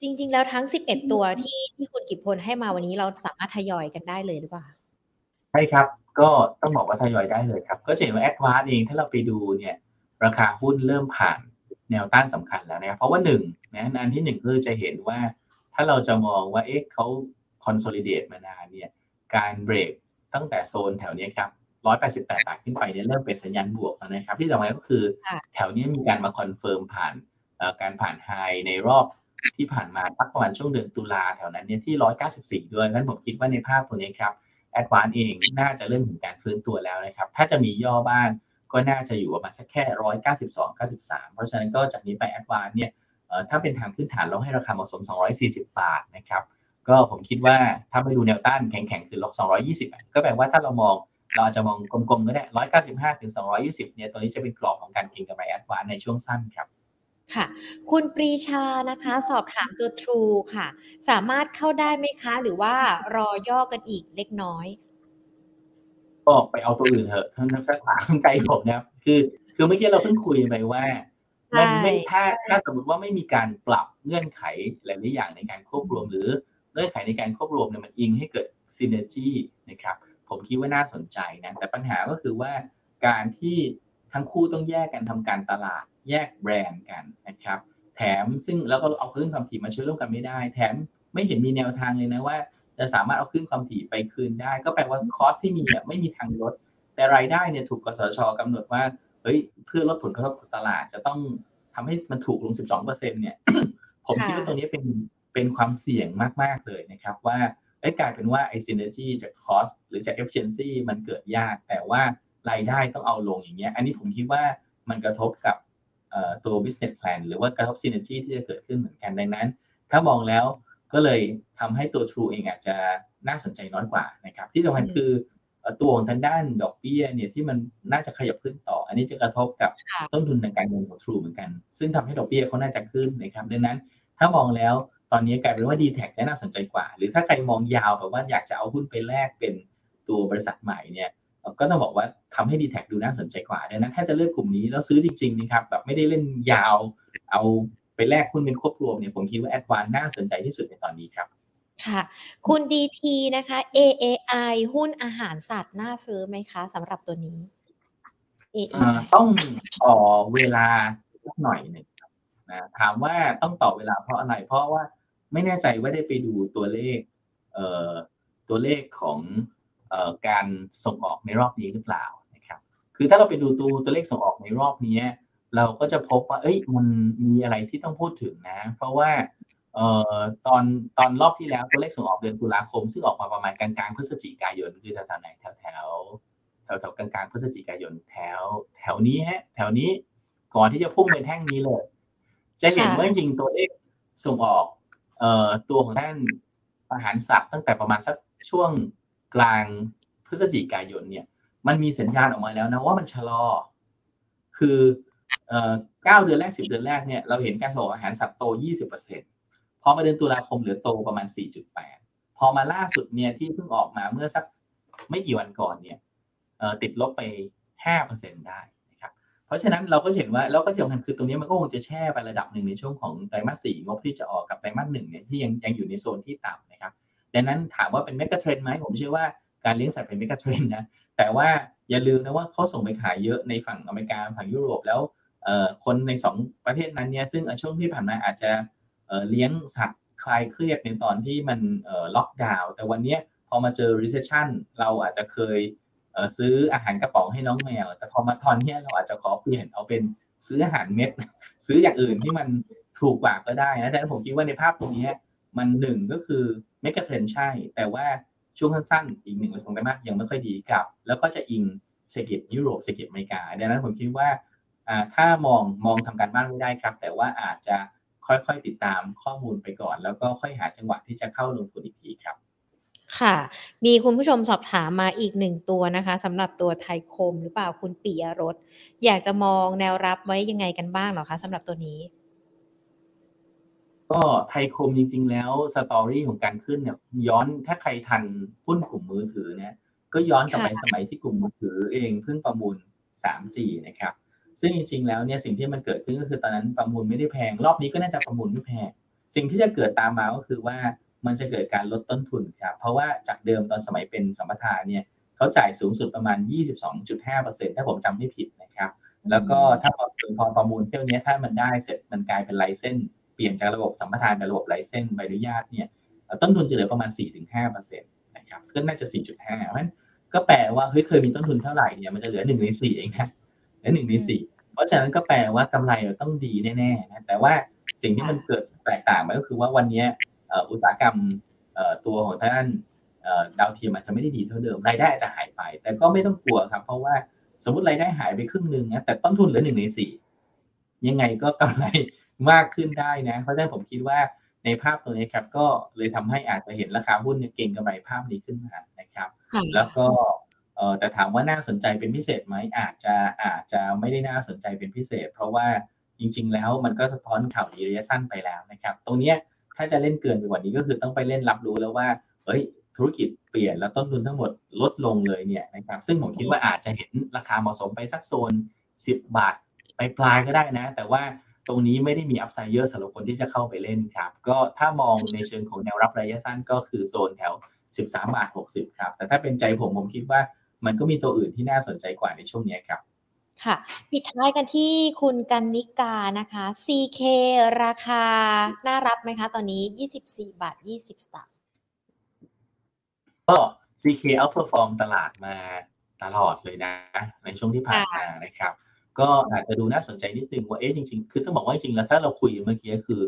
จริง ๆ แล้วทั้ง 11 ตัวที่ที่คุณกิจพลให้มาวันนี้เราสามารถทยอยกันได้เลยหรือเปล่าใช่ครับ ก็ต้องบอกว่าทยอยได้เลยครับ ก็จะเห็นว่า a d v a n c e เองถ้าเราไปดูเนี่ย ราคาหุ้นเริ่มผ่านแนวต้านสำคัญแล้วนะครับเพราะว่าหนึ่งนะอันที่หนึ่งคือจะเห็นว่า ถ้าเราจะมองว่าเอ๊ะเขา consolidate มานานเนี่ยการเบรกตั้งแต่โซนแถวเนี้ยครับ 188 บาทขึ้นไปเนี่ยเริ่มเป็นสัญญาณบวกแล้วนะครับ ที่สำคัญก็คือค่ะแถวเนี้ยมีการมา confirm ผ่านเอ่อการผ่านไฮในรอบที่ผ่านมาสักประมาณช่วงเดือนตุลาแถวนั้นเนี่ยที่ 194 ด้วยงั้นผมคิดว่าในภาพตัวนี้ครับแอดวานเองน่าจะเริ่มถึงการฟื้นตัวแล้วนะครับ ถ้าจะมีย่อบ้างก็น่าจะอยู่ประมาณสักแค่192 93เพราะฉะนั้นก็จากนี้ไปแอดวานเนี่ยเอ่อถ้าเป็นทางพื้นฐานเราให้ราคาเหมาะสม 240 บาทนะครับ ก็ผมคิดว่าถ้าไปดูแนวต้านแข็งๆคือลบ220อะก็แปลว่าถ้าเรามอง เราอาจจะมองกลมๆก็ได้195ถึง220เนี่ยตัวนี้จะเป็นกรอบของการเก็งกำไรแอดวานในช่วงสั้นครับค่ะ คุณปรีชานะคะ สอบถามตัว True ค่ะ สามารถเข้าได้ไหมคะ หรือว่ารอย่อกันอีกเล็กน้อยก็ไปเอาตัวอื่นเถอะท่านนักถามใจผมนะครับคือ คือเมื่อกี้เราเพิ่งคุยไปว่ามันไม่ใช่ถ้าถ้าสมมติว่าไม่มีการปรับเงื่อนไขหลายๆอย่างในการควบรวม หรือเงื่อนไขในการควบรวมเนี่ยมันอิงให้เกิดซินเนจีนะครับ ผมคิดว่าน่าสนใจนะแต่ปัญหาก็คือว่าการที่ทั้งคู่ต้องแยกกันทำการตลาด แยกแบรนด์กันนะครับ แถมซึ่งแล้วก็เอาคลื่นความถี่มาช่วยร่วมกันไม่ได้ แถมไม่เห็นมีแนวทางเลยนะว่า จะสามารถเอาคลื่นความถี่ไปคืนได้ ก็แปลว่าคอสที่มีอะไม่มีทางลดแต่รายได้เนี่ยถูกกสชกำหนดว่าเฮ้ยเพื่อลดผลกระทบตลาดจะต้องทำให้มันถูกลง 12%เนี่ย ผมคิดว่าตรงนี้เป็นเป็นความเสี่ยงมาก ๆ เลยนะครับ ว่า เอ้ยกลายเป็นว่าไอ้ synergy จาก cost หรือจาก efficiency มันเกิดยาก แต่ว่ารายได้ต้องเอาลงอย่างเงี้ย อันนี้ผมคิดว่ามันกระทบกับเอ่อตัว business plan หรือว่ากระทบ synergy ที่จะเกิดขึ้นเหมือนกันดังนั้น ถ้ามองแล้วก็เลยทำให้ตัว True เองอาจจะน่าสนใจน้อยกว่านะครับ ที่สำคัญคือเอ่อตัวของทางด้านดอกเบี้ยเนี่ยที่มันน่าจะขยับขึ้นต่อ อันนี้จะกระทบกับค่ะต้นทุนทางการเงินของ True เหมือนกัน ซึ่งทำให้ดอกเบี้ยเขาน่าจะขึ้นนะครับดังนั้นถ้ามองแล้ว ตอนนี้กลายเป็นว่า d t แทจะน่าสนใจกว่า หรือถ้าใครมองยาวแบบว่าอยากจะเอาหุ้นไปแลกเป็นตัวบริษัทใหม่เนี่ยเอ่อก็ต้องบอกว่าทำให้ d t แทดูน่าสนใจกว่าดังนั้นถ้าจะเลือกกลุ่มนี้แล้วซื้อจริงๆนะครับแบบไม่ได้เล่นยาว เอาไปแลกหุ้นเป็นควบรวมเนี่ยผมคิดว่า a d v a n c e น่าสนใจที่สุดในตอนนี้ครับค่ะคุณดีทีนะคะ AAI หุ้นอาหารสัตว์น่าซื้อไหมคะสำหรับตัวนี้เอ่ AAI อต้องต่อเวลาสักหน่อยหนึ่งครับนะถามว่าต้องต่อเวลาเพราะอะไร เพราะว่า ไม่แน่ใจว่าได้ไปดูตัวเลขเอ่อตัวเลขของเอ่อการส่งออกในรอบนี้หรือเปล่านะครับคือถ้าเราไปดูตัวตัวเลขส่งออกในรอบนี้เราก็จะพบว่า เอ้ย มันมีอะไรที่ต้องพูดถึงนะ เพราะว่าเอ่อตอนตอนรอบที่แล้วตัวเลขส่งออกเดือนตุลาคม ซึ่งออกมาประมาณกลางๆพฤศจิกายนคือแถวๆไหนแถวแถวแถวแถวกลางๆพฤศจิกายนแถว แถวนี้ฮะ แถวนี้ก่อนที่จะพุ่งเป็นแท่งนี้เลย จะเห็นว่าจริงตัวเลขส่งออกเอ่อ ตัวของท่านอาหารสัตว์ตั้งแต่ประมาณสักช่วงกลางพฤศจิกายนเนี่ย มันมีสัญญาณออกมาแล้วนะว่ามันชะลอ คือเก้าเดือนแรกสิบเดือนแรกเนี่ยเราเห็นการส่งออกอาหารสัตว์โตยี่สิบเปอร์เซ็นพอมาเดือนตุลาคมเหลือโตประมาณสี่จุดแปดพอมาล่าสุดเนี่ยที่เพิ่งออกมาเมื่อสักไม่กี่วันก่อนเนี่ยติดลบไปห้าเปอร์เซ็นได้ เพราะฉะนั้นเราก็เห็นว่าแล้วก็ที่สำคัญคือตรงนี้มันก็คงจะแช่ไประดับหนึ่งในช่วงของไตรมาสสี่งบที่จะออกกับไตรมาสหนึ่งเนี่ยที่ยังยังอยู่ในโซนที่ต่ำนะครับดังนั้นถามว่าเป็นเมกะเทรนไหมผมเชื่อว่าการเลี้ยงสัตว์เป็นเมกะเทรนนะแต่ว่าอย่าลืมนะว่าเขาส่งไปขายเยอะในฝั่งอเมริกาฝั่งยุโรปแล้วคนในสองประเทศนั้นเนี่ยซึ่งช่วงที่ผ่านมาอาจจะเลี้ยงสัตว์คลายเครียดในตอนที่มันล็อกดาวน์แต่วันนี้พอมาเจอ recession เราอาจจะเคย ซื้ออาหารกระป๋องให้น้องแมว แต่พอมาตอนเนี้เราอาจจะขอเปลี่ยนเอาเป็นซื้ออาหารเม็ด ซื้ออย่างอื่นที่มันถูกกว่าก็ได้นะแต่ผมคิดว่าในภาพตรงนี้มันหนึ่งก็คือเมกะเทรนใช่ แต่ว่าช่วงสั้นๆอีกหนึ่งหรือสองไตรมาสยังไม่ค่อยดีกับ แล้วก็จะอิงเศรษฐกิจยุโรปเศรษฐกิจอเมริกาดังนั้นผมคิดว่าถ้ามองมองทำการบ้านไม่ได้ครับ แต่ว่าอาจจะค่อยๆติดตามข้อมูลไปก่อน แล้วก็ค่อยหาจังหวะที่จะเข้าลงทุนอีกทีครับ ค่ะ มีคุณผู้ชมสอบถามมาอีกหนึ่งตัวนะคะสำหรับตัวไทยคมหรือเปล่าคุณปิยรสอยากจะมองแนวรับไว้ยังไงกันบ้างหรอคะสำหรับตัวนี้ ก็ไทยคมจริง ๆ แล้วสตอรี่ของการขึ้นเนี่ย ย้อนถ้าใครทันหุ้นกลุ่มมือถือเนี่ยก็ย้อนกลับไปสมัยที่กลุ่มมือถือเองเพิ่งประมูล 3G นะครับ ซึ่งจริงๆแล้วเนี่ยสิ่งที่มันเกิดขึ้นก็คือตอนนั้นประมูลไม่ได้แพง รอบนี้ก็น่าจะประมูลไม่แพง สิ่งที่จะเกิดตามมาก็คือว่า มันจะเกิดการลดต้นทุนครับเพราะว่าจากเดิมตอนสมัยเป็นสัมปทานเนี่ยเขาจ่ายสูงสุดประมาณ 22.5%ถ้าผมจำไม่ผิดนะครับ แล้วก็ถ้าพอพอประมูลเที่ยวนี้ถ้ามันได้เสร็จมันกลายเป็นไลเซนเปลี่ยนจากระบบสัมปทานเป็นระบบไลเซนใบอนุญาตเนี่ยต้นทุนจะเหลือประมาณ 4-5%นะครับซึ่งน่าจะ 4.5เพราะฉะนั้นก็แปลว่าเฮ้ยเคยมีต้นทุนเท่าไหร่เนี่ยมันจะเหลือ1ใน4เองนะเหลือ1ใน4ราะฉะนั้นก็แปลว่ากำไรต้องดีแน่ๆนะแต่ว่าสิ่งที่มันเกิดแตกต่างไปก็คือว่าวันนี้ อุตสาหกรรมตัวของท่านดาวเทียมอาจจะไม่ได้ดีเท่าเดิมรายได้อาจจะหายไป แต่ก็ไม่ต้องกลัวครับ เพราะว่าสมมติรายได้หายไปครึ่งหนึ่งนะแต่ต้นทุนเหลือหนึ่งในสี่ยังไงก็กำไรมากขึ้นได้นะ เพราะฉะนั้นผมคิดว่าในภาพตัวนี้ครับ ก็เลยทำให้อาจจะเห็นราคาหุ้นเก่งกำไรภาพนี้ขึ้นมานะครับ แล้วก็เออแต่ถามว่าน่าสนใจเป็นพิเศษไหมอาจจะอาจจะไม่ได้น่าสนใจเป็นพิเศษ เพราะว่าจริง ๆ แล้วมันก็สะท้อนข่าวดีระยะสั้นไปแล้วนะครับ ตรงนี้ ถ้าจะเล่นเกินไปกว่านี้ก็คือต้องไปเล่นรับรู้แล้วว่าเฮ้ย ธุรกิจเปลี่ยนแล้วต้นทุนทั้งหมดลดลงเลยเนี่ยนะครับ ซึ่งผมคิดว่าอาจจะเห็นราคาเหมาะสมไปสักโซน 10 บาทไปปลายก็ได้นะ แต่ว่าตรงนี้ไม่ได้มีอัพไซด์เยอะสำหรับคนที่จะเข้าไปเล่นครับ ก็ถ้ามองในเชิงของแนวรับระยะสั้นก็คือโซนแถว 13 บาท 60 ครับ แต่ถ้าเป็นใจผมผมคิดว่ามันก็มีตัวอื่นที่น่าสนใจกว่าในช่วงนี้ครับ ค่ะ ปิดท้ายกันที่คุณกันนิกานะคะ CK ราคา น่ารับไหมคะ ตอนนี้ 24 บาท 20สตางค์ก็ CK outperform ตลาดมาตลอดเลยนะ ในช่วงที่ผ่านมานะครับ ก็อาจจะดูน่าสนใจนิดนึงว่าเอ๊ะจริงๆ คือต้องบอกว่าจริงแล้วถ้าเราคุยเมื่อกี้คือ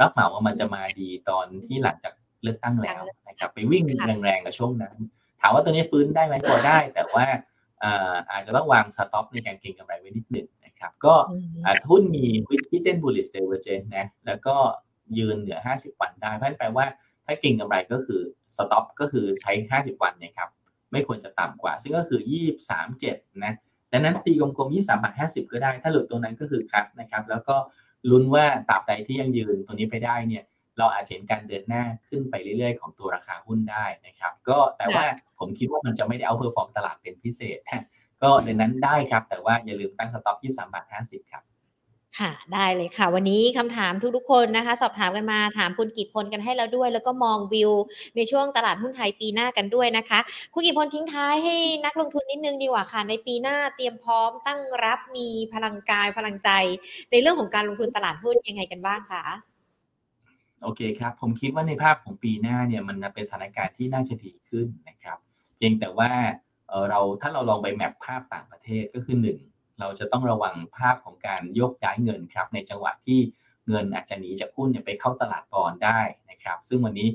รับเหมาว่ามันจะมาดีตอนที่หลังจากเลือกตั้งแล้วนะครับ ไปวิ่งแรงๆกับช่วงนั้น ถามว่าตัวนี้ฟื้นได้ไหมก็ได้ แต่ว่า อาจจะต้องวาง stop ในการเก็งกำไรไว้นิดหนึ่งนะครับ ก็หุ้นมี hidden bullish divergence นะแล้วก็ยืนเหนือ 50 วันได้เพราะแปลว่าถ้าเก็งกำไรก็คือstop ก็คือใช้ 50 วันนะครับไม่ควรจะต่ำกว่า ซึ่งก็คือ 23.7 นะดังนั้นตีกลมๆ 23บาท50 ก็ได้ ถ้าหลุดตรงนั้นก็คือ cut นะครับ แล้วก็ลุ้นว่าตราบใดที่ยังยืนตัวนี้ไปได้เนี่ย เราอาจเห็นการเดินหน้าขึ้นไปเรื่อยๆ ของตัวราคาหุ้นได้นะครับ ก็แต่ว่าผมคิดว่ามันจะไม่ได้ outperform ตลาดเป็นพิเศษ ก็ในนั้นได้ครับ แต่ว่าอย่าลืมตั้ง stop ยี่สิบสามบาทห้าสิบครับค่ะได้เลยค่ะ วันนี้คำถามทุกๆคนนะคะ สอบถามกันมาถามคุณกิตพลกันให้แล้วด้วย แล้วก็มองวิว ในช่วงตลาดหุ้นไทยปีหน้ากันด้วยนะคะ คุณกิตพลทิ้งท้ายให้นักลงทุนนิดนึงดีกว่าค่ะ ในปีหน้าเตรียมพร้อมตั้งรับมีพลังกายพลังใจ ในเรื่องของการลงทุนตลาดหุ้นยังไงกันบ้างคะ โอเคครับผมคิดว่าในภาพของปีหน้าเนี่ยมันเป็นสถานการณ์ที่น่าจะดีขึ้นนะครับ เพียงแต่ว่าเราถ้าเราลองไปแมปภาพต่างประเทศก็คือหนึ่งเราจะต้องระวังภาพของการยกย้ายเงินครับ ในจังหวะที่เงินอาจจะหนีจากหุ้นเนี่ยไปเข้าตลาดบอลได้นะครับ ซึ่งวันนี้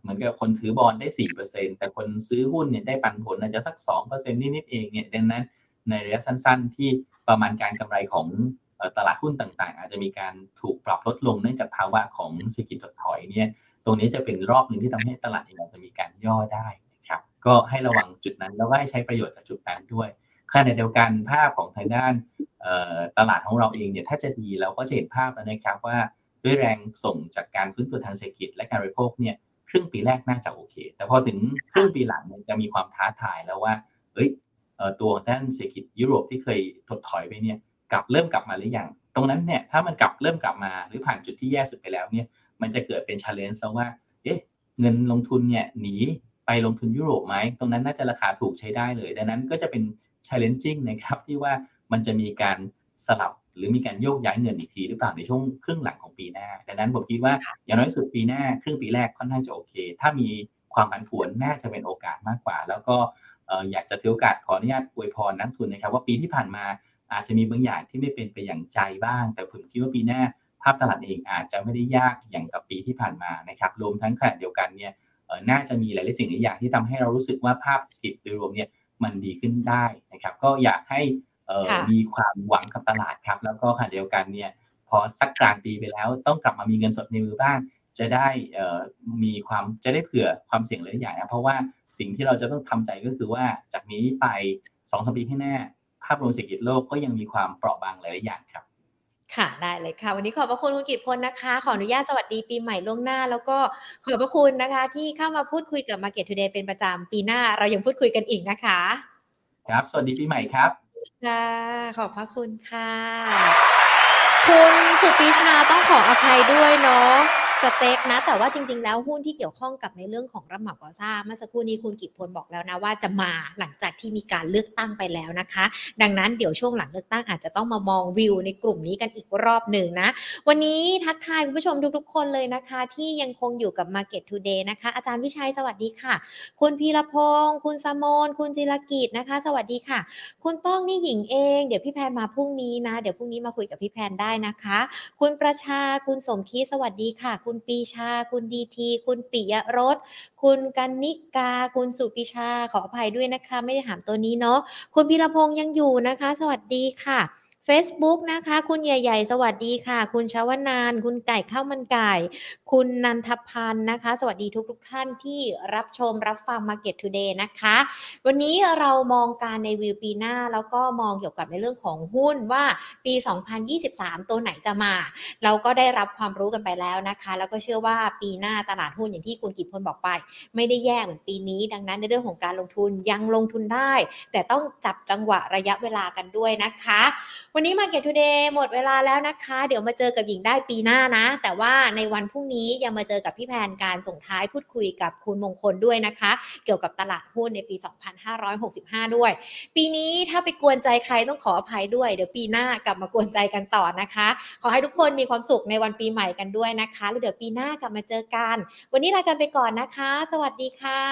เหมือนกับคนถือบอลได้สี่เปอร์เซ็นแต่คนซื้อหุ้นเนี่ยได้ปันผลอาจจะสักสองเปอร์เซ็นต์นิดๆเองเนี่ยดังนั้นในระยะสั้น ๆ ที่ประมาณการกำไรของ ตลาดหุ้นต่างๆ อาจจะมีการถูกปรับลดลงเนื่องจากภาวะของเศรษฐกิจถดถอยเนี่ยตรงนี้จะเป็นรอบหนึ่งที่ทำให้ตลาดเองจะมีการย่อได้นะครับก็ให้ระวังจุดนั้นแล้วก็ให้ใช้ประโยชน์จากจุดนั้นด้วยขณะเดียวกันภาพของทางด้านตลาดของเราเองเนี่ยถ้าจะดีเราก็จะเห็นภาพนะครับว่าด้วยแรงส่งจากการฟื้นตัวทางเศรษฐกิจและการบริโภคเนี่ยครึ่งปีแรกน่าจะโอเค แต่พอถึงครึ่งปีหลังเนี่ยจะมีความท้าทายแล้วว่าเฮ้ยตัวด้านเศรษฐกิจยุโรปที่เคยถดถอยไปเนี่ย กลับเริ่มกลับมาหรือยังตรงนั้นเนี่ยถ้ามันกลับเริ่มกลับมาหรือผ่านจุดที่แย่สุดไปแล้วเนี่ยมันจะเกิดเป็น challenge แล้วว่าเอ๊ะเงินลงทุนเนี่ยหนีไปลงทุนยุโรปไหมตรงนั้นน่าจะราคาถูกใช้ได้เลย ดังนั้นก็จะเป็น challenging นะครับที่ว่ามันจะมีการสลับหรือมีการโยกย้ายเงินอีกทีหรือเปล่าในช่วงครึ่งหลังของปีหน้า ดังนั้นผมคิดว่าอย่างน้อยสุดปีหน้าครึ่งปีแรกค่อนข้างจะโอเค ถ้ามีความผันผวนน่าจะเป็นโอกาสมากกว่า แล้วก็อยากจะถือโอกาสขออนุญาตอวยพรนักทุนนะครับ ว่าปีที่ผ่านมา อาจจะมีบางอย่างที่ไม่เป็นไปอย่างใจบ้าง แต่ผมคิดว่าปีหน้าภาพตลาดเองอาจจะไม่ได้ยากอย่างกับปีที่ผ่านมานะครับรวมทั้งขณะเดียวกันเนี่ยน่าจะมีหลายๆสิ่งหลายอย่างที่ทำให้เรารู้สึกว่าภาพเศรษฐกิจโดยรวมเนี่ยมันดีขึ้นได้นะครับ ก็อยากให้มีความหวังกับตลาดครับ แล้วก็ขณะเดียวกันเนี่ยพอสักกลางปีไปแล้วต้องกลับมามีเงินสดในมือบ้าง จะได้มีความจะได้เผื่อความเสี่ยงหลายอย่างนะเพราะว่าสิ่งที่เราจะต้องทำใจก็คือว่าจากนี้ไปสองสปีข้างหน้า ภาพรวมเศรษฐกิจโลกก็ยังมีความเปราะบางหลายอย่างครับ ค่ะ ได้เลยค่ะ วันนี้ขอบพระคุณคุณกิตพลนะคะ ขออนุญาตสวัสดีปีใหม่ล่วงหน้า แล้วก็ขอบพระคุณนะคะ ที่เข้ามาพูดคุยกับ Market Today เป็นประจำปีหน้า เรายังพูดคุยกันอีกนะคะ ครับ สวัสดีปีใหม่ครับค่ะขอบพระคุณค่ะ คุณสุปีชาต้องขออภัยด้วยเนาะ สเต็กนะ แต่ว่าจริง ๆ แล้วหุ้นที่เกี่ยวข้องกับในเรื่องของรับเหมาก่อสร้างเมื่อสักครู่นี้คุณกิตพลบอกแล้วนะว่าจะมาหลังจากที่มีการเลือกตั้งไปแล้วนะคะ ดังนั้นเดี๋ยวช่วงหลังเลือกตั้งอาจจะต้องมามองวิวในกลุ่มนี้กันอีกรอบหนึ่งนะ วันนี้ทักทายคุณผู้ชมทุกๆ คนเลยนะคะ ที่ยังคงอยู่กับ Market Today นะคะ อาจารย์วิชัยสวัสดีค่ะ คุณพีรพงศ์คุณสมนคุณจิรกิจนะคะ สวัสดีค่ะ คุณต้องนี่หญิงเอง เดี๋ยวพี่แพนมาพรุ่งนี้นะ เดี๋ยวพรุ่งนี้มาคุยกับพี่แพนได้นะคะ คุณประชาคุณสมคิดสวัสดีค่ะคุณปีชา คุณดีที คุณปิยรสคุณกันนิกา คุณสุปิชา ขออภัยด้วยนะคะ ไม่ได้ถามตัวนี้เนาะ คุณพิรพงษ์ยังอยู่นะคะ สวัสดีค่ะ Facebook นะคะ คุณใหญ่ ๆ สวัสดีค่ะ คุณชาวนาน คุณไก่ข้าวมันไก่ คุณนันทพันธ์นะคะ สวัสดีทุกๆทท่านที่รับชมรับฟัง Market Today นะคะ วันนี้เรามองการในวิวปีหน้า แล้วก็มองเกี่ยวกับในเรื่องของหุ้นว่าปี 2023 ตัวไหนจะมา เราก็ได้รับความรู้กันไปแล้วนะคะ แล้วก็เชื่อว่าปีหน้าตลาดหุ้นอย่างที่คุณกิตพลบอกไป ไม่ได้แย่เหมือนปีนี้ ดังนั้นในเรื่องของการลงทุนยังลงทุนได้ แต่ต้องจับจังหวะระยะเวลากันด้วยนะคะวันนี้ Market Today หมดเวลาแล้วนะคะ เดี๋ยวมาเจอกับหญิงได้ปีหน้านะ แต่ว่าในวันพรุ่งนี้ยังมาเจอกับพี่แพนการส่งท้ายพูดคุยกับคุณมงคลด้วยนะคะ เกี่ยวกับตลาดหุ้นในปี 2565 ด้วย ปีนี้ถ้าไปกวนใจใครต้องขออภัยด้วย เดี๋ยวปีหน้ากลับมากวนใจกันต่อนะคะ ขอให้ทุกคนมีความสุขในวันปีใหม่กันด้วยนะคะแล้วเดี๋ยวปีหน้ากลับมาเจอกัน วันนี้ลากันไปก่อนนะคะ สวัสดีค่ะ